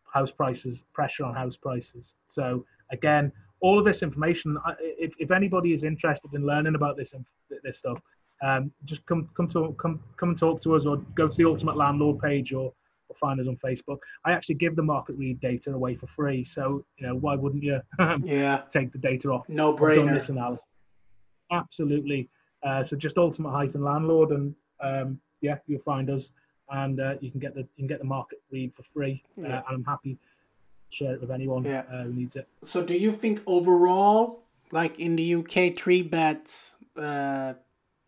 House prices, pressure on house prices. So again, all of this information, if, if anybody is interested in learning about this this stuff, um, just come come to come come and talk to us, or go to the Ultimate Landlord page, or, find us on Facebook. I actually give the market read data away for free, so you know why wouldn't you? yeah, take the data off. No brainer. This analysis. Absolutely. Uh, so just ultimate hyphen landlord, and um, yeah, you'll find us, and uh, you can get the you can get the market read for free. Uh, and I'm happy to share it with anyone yeah. Uh, who needs it. So, do you think overall, like in the UK, three beds, uh,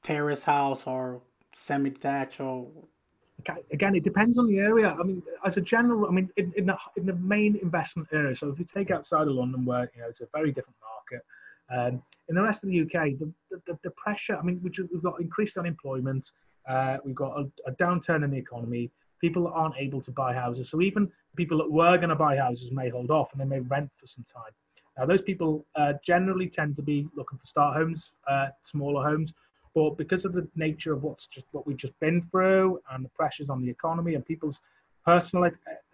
terrace house or semi-detached or again, it depends on the area. I mean, as a general, I mean, in, in, the, in the main investment area, so if you take outside of London, where you know it's a very different market, um, in the rest of the UK, the, the, the pressure, I mean, we've got increased unemployment, uh, we've got a, a, downturn in the economy, people aren't able to buy houses. So even people that were going to buy houses may hold off and they may rent for some time. Now, those people uh, generally tend to be looking for start homes, uh, smaller homes, but because of the nature of what's just what we've just been through and the pressures on the economy and people's personal uh,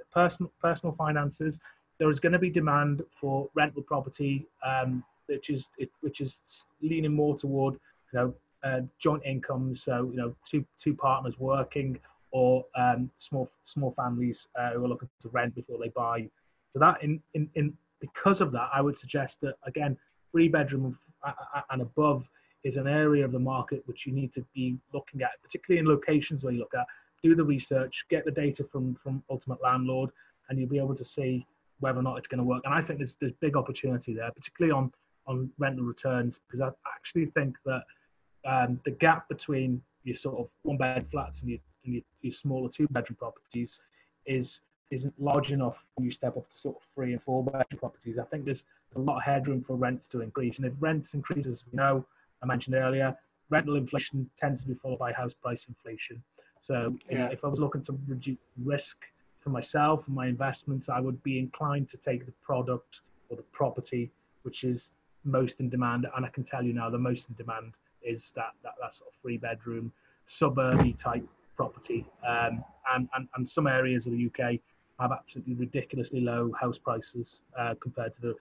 personal personal finances, there is going to be demand for rental property um, which is which is leaning more toward you know uh, joint incomes, so you know two two partners working or um, small small families uh, who are looking to rent before they buy. So that in, in in because of that, I would suggest that again, three bedroom and above is an area of the market which you need to be looking at, particularly in locations where you look at. Do the research, get the data from from Ultimate Landlord, and you'll be able to see whether or not it's going to work. And I think there's there's big opportunity there, particularly on on rental returns because I actually think that um, the gap between your sort of one bed flats and your, and your, your smaller two bedroom properties is isn't large enough when you step up to sort of three and four bedroom properties. I think there's there's a lot of headroom for rents to increase. And if rents increase, as we know, I mentioned earlier, rental inflation tends to be followed by house price inflation. So Yeah. if I was looking to reduce risk for myself and my investments, I would be inclined to take the product or the property which is most in demand. And I can tell you now, the most in demand is that that, that sort of three bedroom suburby type property. Um, and, and, and some areas of the UK have absolutely ridiculously low house prices uh, compared to the.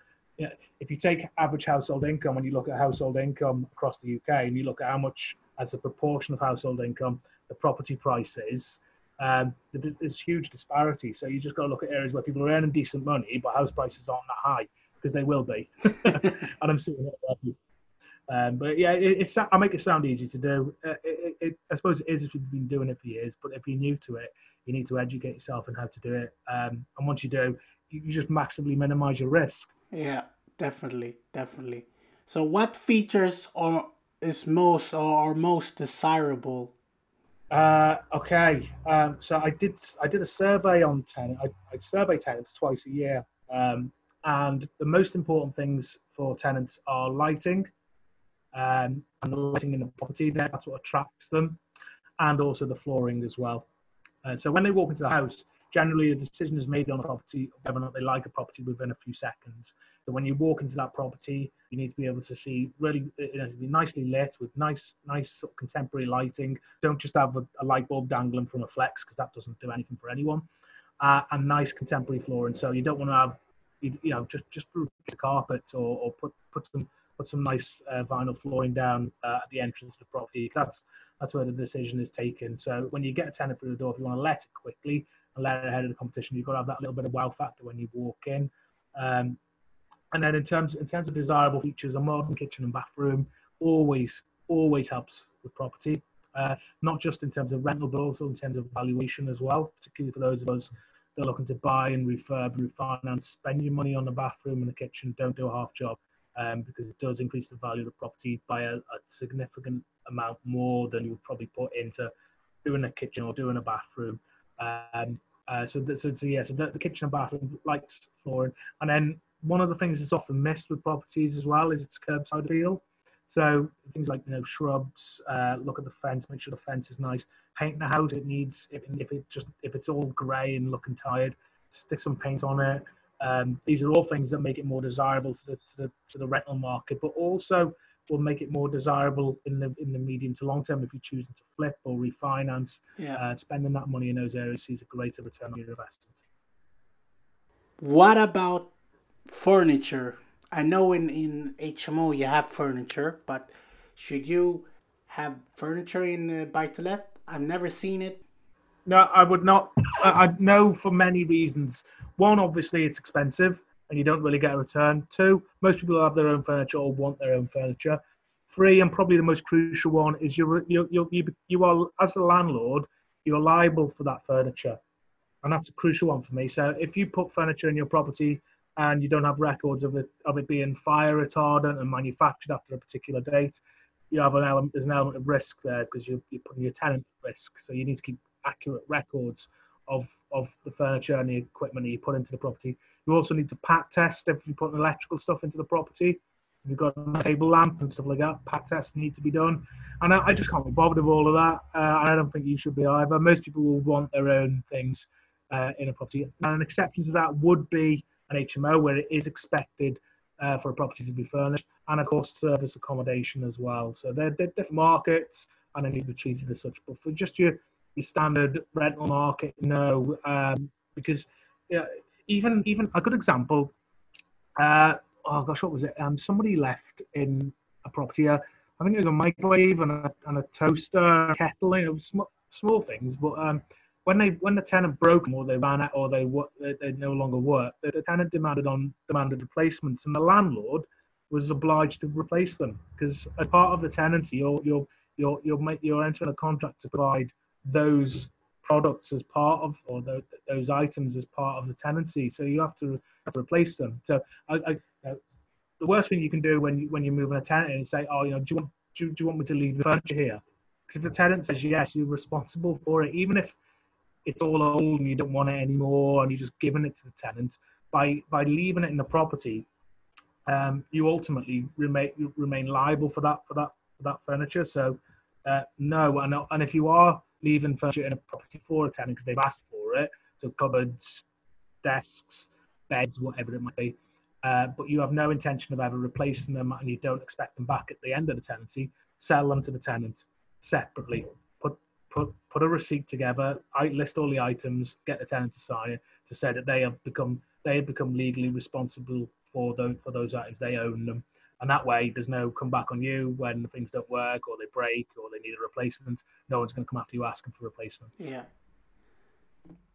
If you take average household income and you look at household income across the UK and you look at how much as a proportion of household income the property price is, um, th- th- there's huge disparity. So you just got to look at areas where people are earning decent money, but house prices aren't that high because they will be. and I'm seeing it. Um, but yeah, it, it's I make it sound easy to do. Uh, it, it, I suppose it is if you've been doing it for years. But if you're new to it, you need to educate yourself on how to do it. Um, and once you do, you, just massively minimize your risk. Yeah, definitely, definitely. So, what features are is most or most desirable? Uh, okay, um, so I did I did a survey on tenant. I, I survey tenants twice a year, um, and the most important things for tenants are lighting, um, and the lighting in the property. That's what attracts them, and also the flooring as well. Uh, so when they walk into the house, generally a decision is made on a property whether or not they like a property within a few seconds. So when you walk into that property, you need to be able to see really be nicely lit with nice, nice sort of contemporary lighting. Don't just have a, a light bulb dangling from a flex because that doesn't do anything for anyone. Uh, and nice contemporary flooring. So you don't want to have, you, you know, just just carpet or, or put put some put some nice uh, vinyl flooring down uh, at the entrance to the property. That's that's where the decision is taken. So when you get a tenant through the door, if you want to let it quickly it ahead of the competition, you've got to have that little bit of wow factor when you walk in. Um, and then in terms in terms of desirable features, a modern kitchen and bathroom always always helps with property. Uh, not just in terms of rental, but also in terms of valuation as well. Particularly for those of us that are looking to buy and refurb, and refinance, spend your money on the bathroom and the kitchen. Don't do a half job um, because it does increase the value of the property by a, a significant amount more than you would probably put into doing a kitchen or doing a bathroom. Um, uh, so, th- so, so yeah, so the, the kitchen and bathroom lights, flooring, and then one of the things that's often missed with properties as well is its curbside feel. So things like you know shrubs, uh, look at the fence, make sure the fence is nice. Paint the house; it needs if, if it just if it's all grey and looking tired, stick some paint on it. Um, these are all things that make it more desirable to the, to the to the rental market, but also will make it more desirable in the in the medium to long term if you're choosing to flip or refinance. Yeah. Uh, spending that money in those areas sees a greater return on your investment. What about furniture? I know in, in HMO you have furniture, but should you have furniture in uh, buy to let? I've never seen it. No, I would not. I I know for many reasons. One, obviously, it's expensive and you don't really get a return. Two, most people have their own furniture or want their own furniture. Three, and probably the most crucial one, is you you you you, you are as a landlord, you're liable for that furniture, and that's a crucial one for me. So if you put furniture in your property and you don't have records of it of it being fire retardant and manufactured after a particular date, you have an element. There's an element of risk there because you're, you're putting your tenant at risk. So you need to keep accurate records of of the furniture and the equipment that you put into the property. You also need to pat test if you put electrical stuff into the property. If you've got a table lamp and stuff like that, pat tests need to be done. And I, I just can't be bothered with all of that. Uh, and I don't think you should be either. Most people will want their own things uh, in a property. And an exception to that would be an HMO where it is expected uh, for a property to be furnished, and of course service accommodation as well. So they're, they're different markets, and they need to be treated as such. But for just your your standard rental market, no, um, because yeah, even even a good example. Uh, oh gosh, what was it? Um, somebody left in a property. Uh, I think it was a microwave and a, and a toaster, kettle. You know, small, small things, but um, when they when the tenant broke them or they ran out or they they, they no longer worked, the, tenant demanded on demanded replacements, and the landlord was obliged to replace them because as part of the tenancy, you're you're you're you're, you're entering a contract to provide those products as part of or the, those items as part of the tenancy. So you have to, have to replace them. So I, I, uh, the worst thing you can do when you, when you're moving a tenant and say, oh, you know, do you want do, do you want me to leave the furniture here? Because if the tenant says yes, you're responsible for it, even if it's all old and you don't want it anymore and you're just giving it to the tenant. By by leaving it in the property, um, you ultimately remain remain liable for that for that for that furniture. So uh, no, and and if you are leaving furniture in a property for a tenant because they've asked for it, so cupboards, desks, beds, whatever it might be, uh, but you have no intention of ever replacing them and you don't expect them back at the end of the tenancy, sell them to the tenant separately. Put put put a receipt together, I list all the items, get the tenant to sign to say that they have become they have become legally responsible for those for those items. They own them, and that way there's no come back on you when things don't work or they break or they need a replacement. No one's going to come after you asking for replacements. Yeah.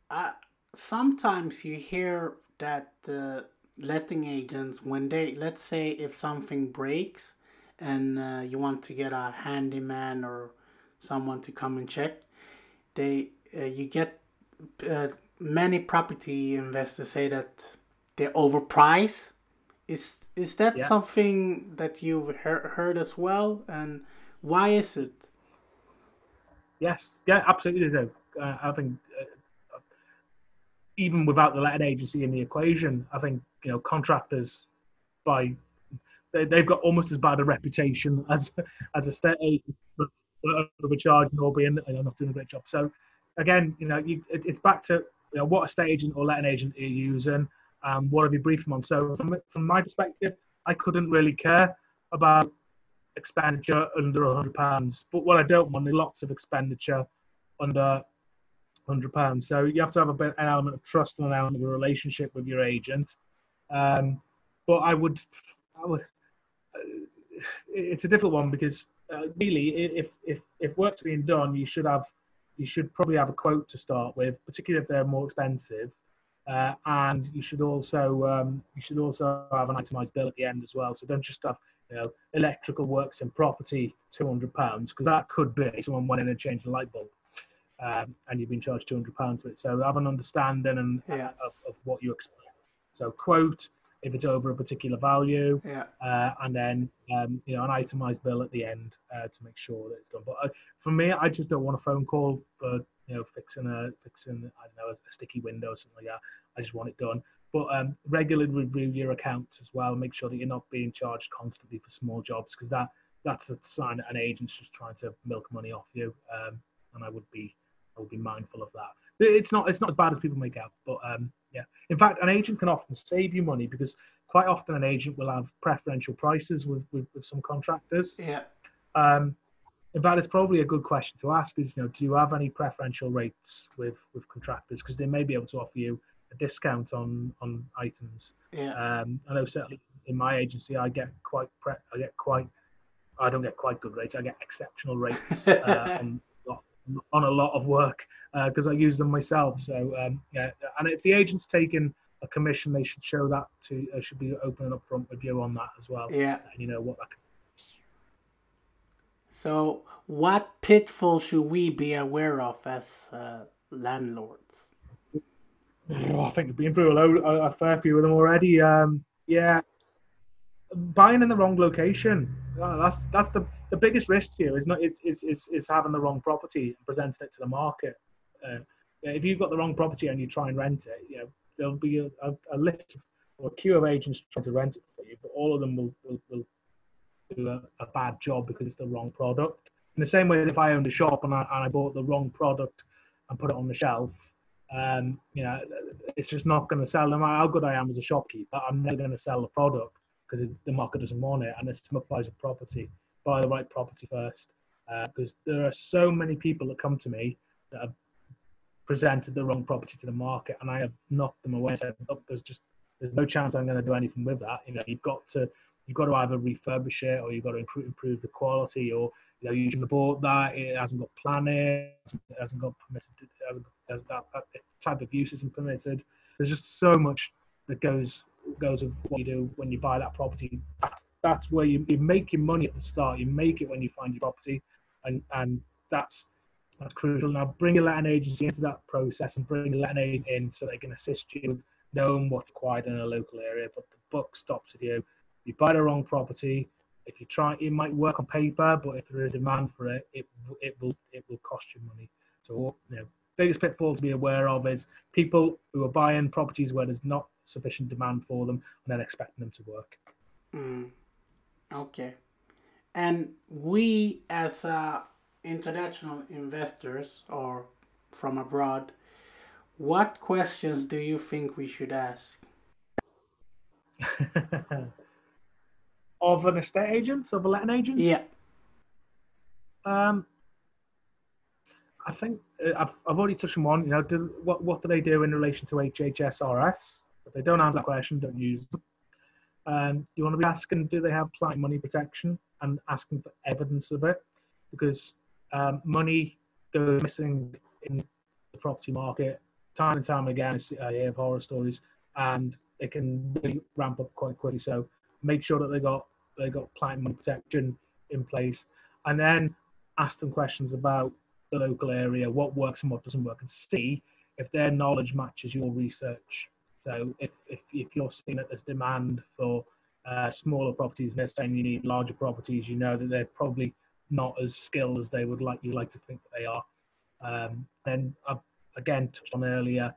Uh, sometimes you hear that uh, letting agents when they let's say if something breaks and uh, you want to get a handyman or someone to come and check they uh, you get uh, many property investors say that they're overpriced is is that Yeah. something that you've heard, heard as well and why is it Yes, yeah, absolutely. Do. Uh, I think uh, even without the letting agency in the equation, I think you know contractors by they, they've got almost as bad a reputation as as a state agent but overcharging or being you know, not doing a great job. So again, you know, you, it, it's back to you know, what estate agent or letting agent are you using, um, what have you briefed them on. So from from my perspective, I couldn't really care about expenditure under a hundred pounds. But what I don't want is lots of expenditure under hundred pounds. So you have to have a bit an element of trust and an element of a relationship with your agent. Um, but I would, I would. uh, It's a difficult one because uh, really, if if if work's being done, you should have you should probably have a quote to start with, particularly if they're more expensive. Uh, and you should also um, you should also have an itemized bill at the end as well. So don't just have you know electrical works in property two hundred pounds because that could be someone went in and changed the light bulb, um, and you've been charged two hundred pounds for it. So have an understanding and Yeah. of, of what you expect. So quote if it's over a particular value, yeah uh, and then um, you know an itemized bill at the end uh, to make sure that it's done. But uh, for me, I just don't want a phone call for you know fixing a fixing I don't know a, sticky window or something like that. I just want it done. But um, regularly review your accounts as well. Make sure that you're not being charged constantly for small jobs because that that's a sign that an agent's just trying to milk money off you. Um, and I would be I would be mindful of that. But it's not it's not as bad as people make out. But um, yeah, in fact, an agent can often save you money because quite often an agent will have preferential prices with, with, with some contractors. yeah Um, in fact, it's probably a good question to ask is, you know, do you have any preferential rates with, with contractors? Because they may be able to offer you a discount on, on items. yeah Um, I know certainly in my agency, I get quite, pre- I get quite, I don't get quite good rates. I get exceptional rates uh, on, on a lot of work because I use them myself. So um, yeah, and if the agent's taking a commission, they should show that to, they should be open and upfront with you on that as well. yeah And you know what that So, what pitfalls should we be aware of as uh, landlords? Oh, I think we've been through a, load, a, fair few of them already. Um, yeah, buying in the wrong location. Uh, that's the, the biggest risk here. Is not it's, it's, it's, it's having the wrong property and presenting it to the market. Uh, if you've got the wrong property and you try and rent it, know there'll be a, a, a list or a queue of agents trying to rent it for you, but all of them will, will, will do a, a bad job because it's the wrong product. In the same way that if I owned a shop and I, and I bought the wrong product and put it on the shelf, um, you know, it's just not going to sell. No matter how good I am as a shopkeeper, I'm never going to sell the product because the market doesn't want it. And the same applies with property. Buy the right property first, because there are so many people that come to me that have presented the wrong property to the market, and I have knocked them away and said, "Look, there's just there's no chance I'm going to do anything with that. You know, you've got to you've got to either refurbish it or you've got to improve, the quality or you know you shouldn't have bought that it hasn't got planning it hasn't got permitted it hasn't has that, that type of use isn't permitted. There's just so much that goes goes of what you do when you buy that property. That's that's where you, you make your money at the start. You make it when you find your property and and that's that's crucial. Now bring your letting agency into that process and bring a letting agent in so they can assist you knowing what's required in a local area but the buck stops with you you buy the wrong property if you try it might work on paper but if there is demand for it it it will it will cost you money so you know biggest pitfall to be aware of is people who are buying properties where there's not sufficient demand for them and then expecting them to work Mm. Okay. And we, as uh, international investors or from abroad, what questions do you think we should ask? of an estate agent, of a letting agent. Yeah. Um, I think uh, I've, I've already touched on one. You know, do, what what do they do in relation to HHSRS? If they don't answer that question, don't use them. Um, you want to be asking, do they have planning money protection, and asking for evidence of it, because um, money goes missing in the property market time and time again. I hear horror stories, and it can really ramp up quite quickly. So make sure that they got they got planning protection in place, and then ask them questions about the local area, what works and what doesn't work, and see if their knowledge matches your research. So if if, if you're seeing that there's demand for uh, smaller properties and they're saying you need larger properties, you know that they're probably not as skilled as they would like you like to think they are. Um, then I've again touched on earlier,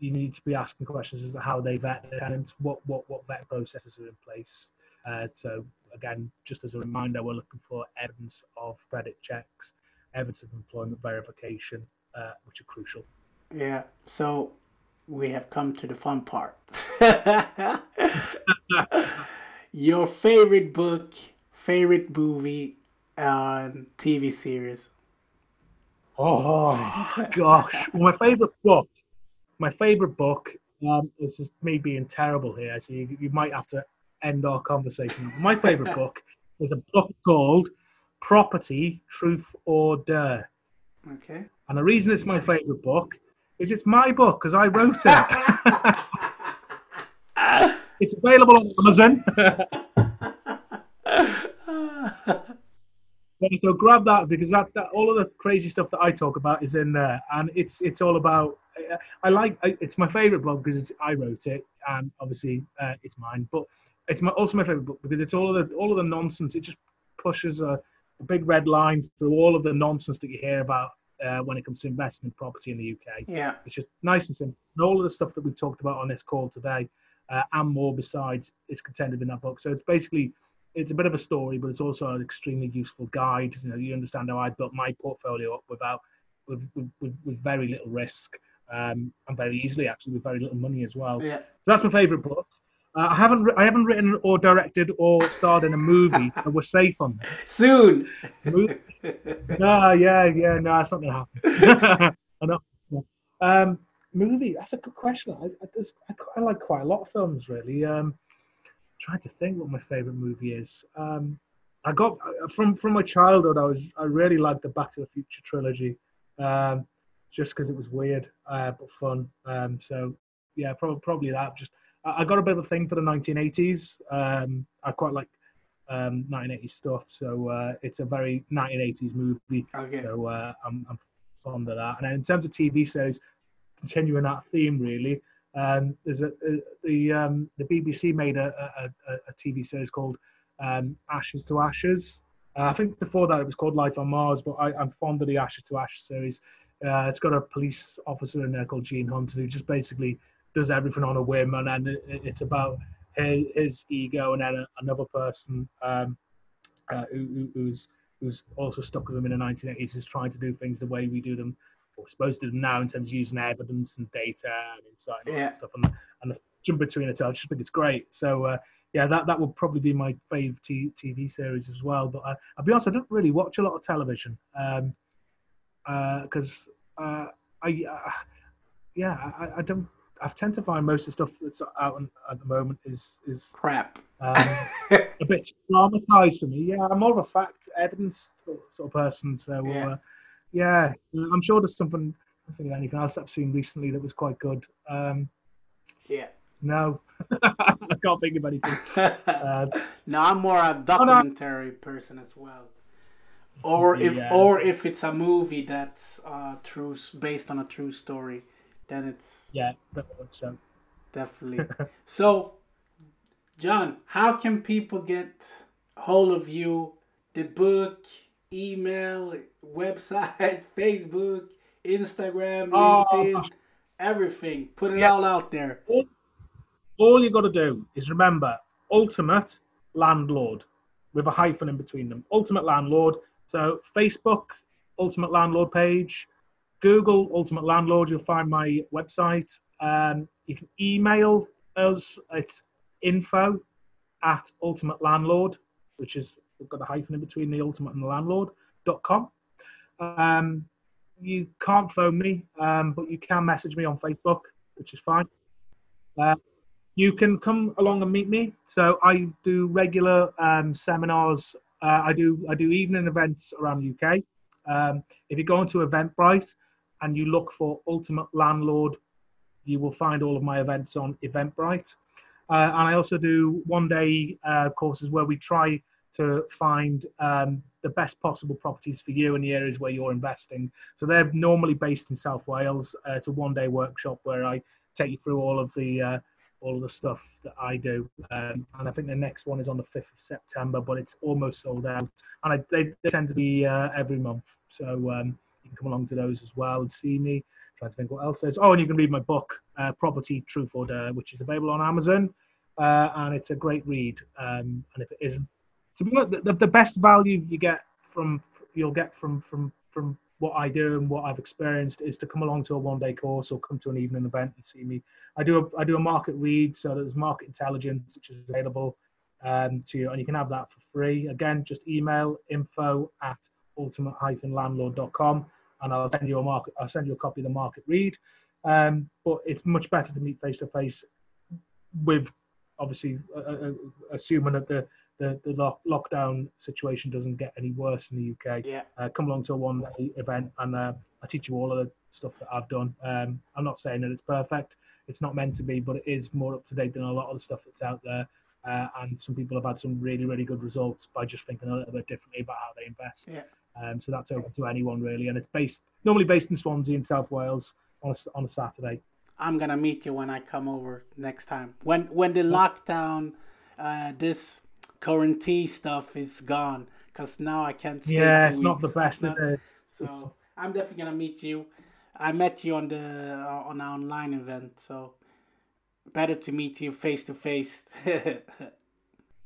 you need to be asking questions as to how they vet their tenants, what what what vet processes are in place. Uh, so again, just as a reminder, we're looking for evidence of credit checks, evidence of employment verification, uh, which are crucial. Yeah. So we have come to the fun part. Your favorite book, favorite movie, and TV series. Oh gosh, well, my favorite book. My favorite book. Um, this is me being terrible here, so you, you might have to end our conversation. My favorite book is a book called Property, Truth or Dare. Okay. And the reason it's my favorite book is it's my book because I wrote it. it's available on Amazon. So grab that because that, that all of the crazy stuff that I talk about is in there, and it's it's all about. I like I, it's my favorite book because I wrote it, and obviously uh, it's mine. But it's my, also my favorite book because it's all of the all of the nonsense. It just pushes a, a big red line through all of the nonsense that you hear about uh, when it comes to investing in property in the UK. Yeah. It's just nice and simple. And all of the stuff that we've talked about on this call today, uh, and more besides, is contained in that book. So it's basically it's a bit of a story, but it's also an extremely useful guide. You know, you understand how I built my portfolio up without with with, with, with very little risk um, and very easily actually with very little money as well. Yeah. So that's my favorite book. Uh, I haven't I haven't written or directed or starred in a movie, but we're safe on that. Soon. no, yeah, yeah, no, it's not gonna happen. I know. Um, movie. That's a good question. I, I, just, I, I like quite a lot of films, really. Um, trying to think what my favorite movie is. Um, I got from from my childhood. I was I really liked the Back to the Future trilogy, um, just because it was weird uh, but fun. Um, so yeah, probably probably that. Just I, I got a bit of a thing for the 1980s. Um, I quite like um, 1980s stuff. So uh, it's a very 1980s movie. Okay. So uh, I'm, I'm fond of that. And in terms of TV shows, continuing that theme really. Um, there's a, a the um, the BBC made a, a, a TV series called um, Ashes to Ashes. Uh, I think before that it was called Life on Mars, but I, I'm fond of the Ashes to Ashes series. Uh, it's got a police officer in there called Gene Hunt who just basically does everything on a whim, and then it, it's about his, his, ego and then another person um, uh, who, who's who's also stuck with him in the 1980s, is trying to do things the way we do them we're supposed to do now in terms of using evidence and data and insight and all Yeah. that stuff and, and the jump between it. I just think it's great. So uh, yeah, that that would probably be my fave t- TV series as well. But uh, I'll be honest, I don't really watch a lot of television because uh, I uh, yeah I, I don't. I tend to find most of the stuff that's out on, at the moment is is Crap. um, a bit traumatized for me. Yeah, I'm more of a fact evidence sort of person. So Yeah. uh, yeah, I'm sure there's something. I think of anything else I've seen recently that was quite good. Um, Yeah. no, I can't think of anything. Uh, no, I'm more a documentary person as well. Or if or if it's a movie that's uh, true based on a true story, then it's yeah, so. definitely. so, John, how can people get hold of you? The book, email, website, Facebook, Instagram, Oh. Everything. Put it Yeah. all out there. all you got to do is remember ultimate Landlord with a hyphen in between them. Ultimate Landlord. So Facebook, Ultimate Landlord page. Google Ultimate Landlord. You'll find my website. Um, you can email us. It's info at Ultimate Landlord, which is we've got a hyphen in between the Ultimate and the Landlord.com. Um, you can't phone me, um, but you can message me on Facebook, which is fine. Uh, you can come along and meet me. So I do regular um, seminars. Uh, I do I do evening events around the UK. Um, if you go into Eventbrite and you look for Ultimate Landlord, you will find all of my events on Eventbrite. Uh, and I also do one day uh, courses where we try to find um, the best possible properties for you in the areas where you're investing. So they're normally based in South Wales. Uh, it's a one day workshop where I take you through all of the uh, all of the stuff that I do. Um, and I think the next one is on the 5th of September, but it's almost sold out. And I, they, they, tend to be uh, every month. So um, you can come along to those as well and see me. Trying to think what else there's. Oh, and you can read my book, uh, Property Truth or Dare, which is available on Amazon. Uh, and it's a great read. Um, and if it isn't, to be honest, the, the best value you get from you'll get from from from what I do and what I've experienced is to come along to a one day course or come to an evening event and see me. I do a I do a market read, so there's market intelligence which is available um, to you, and you can have that for free. Again, just email info at ultimate-landlord.com and I'll send you a market I'll send you a copy of the market read. Um, but it's much better to meet face to face with obviously uh, assuming that the the, the lock, lockdown situation doesn't get any worse in the UK. Yeah. Uh, come along to a one day event and uh, I teach you all of the stuff that I've done. Um, I'm not saying that it's perfect. It's not meant to be, but it is more up to date than a lot of the stuff that's out there. Uh, and some people have had some really, really good results by just thinking a little bit differently about how they invest. Yeah. Um, so that's open to anyone really, and it's based normally based in Swansea in South Wales on a, on a Saturday. I'm gonna meet you when I come over next time. When when the lockdown, uh, this quarantine stuff is gone, because now I can't stay. Yeah, it's not the best, Not- is it? So I'm definitely gonna meet you. I met you on the uh, on our online event, so better to meet you face to face.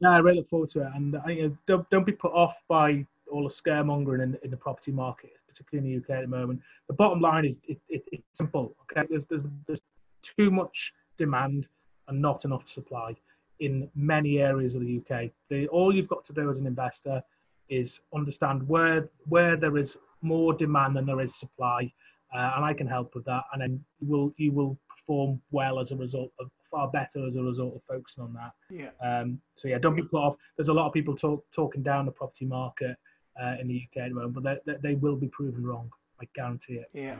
Yeah, I really look forward to it, and I, uh, don't don't be put off by all the scaremongering in, in the property market, particularly in the UK at the moment. The bottom line is it, it, it's simple. Okay, there's there's there's too much demand and not enough supply in many areas of the UK. The, all you've got to do as an investor is understand where where there is more demand than there is supply, uh, and I can help with that. And then you will you will perform well as a result of far better as a result of focusing on that. yeah. Um, so yeah, don't be put off. There's a lot of people talk, talking down the property market uh, in the UK at the moment, but they, they, they will be proven wrong. I guarantee it. Yeah.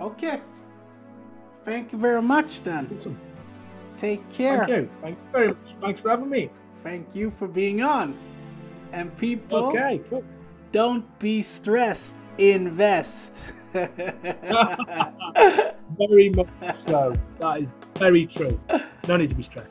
Okay. Thank you very much then. Awesome. Take care. Thank you. Thank you very much. Thanks for having me. Thank you for being on. And people, Okay, cool. don't be stressed. Invest. Very much so. That is very true. No need to be stressed.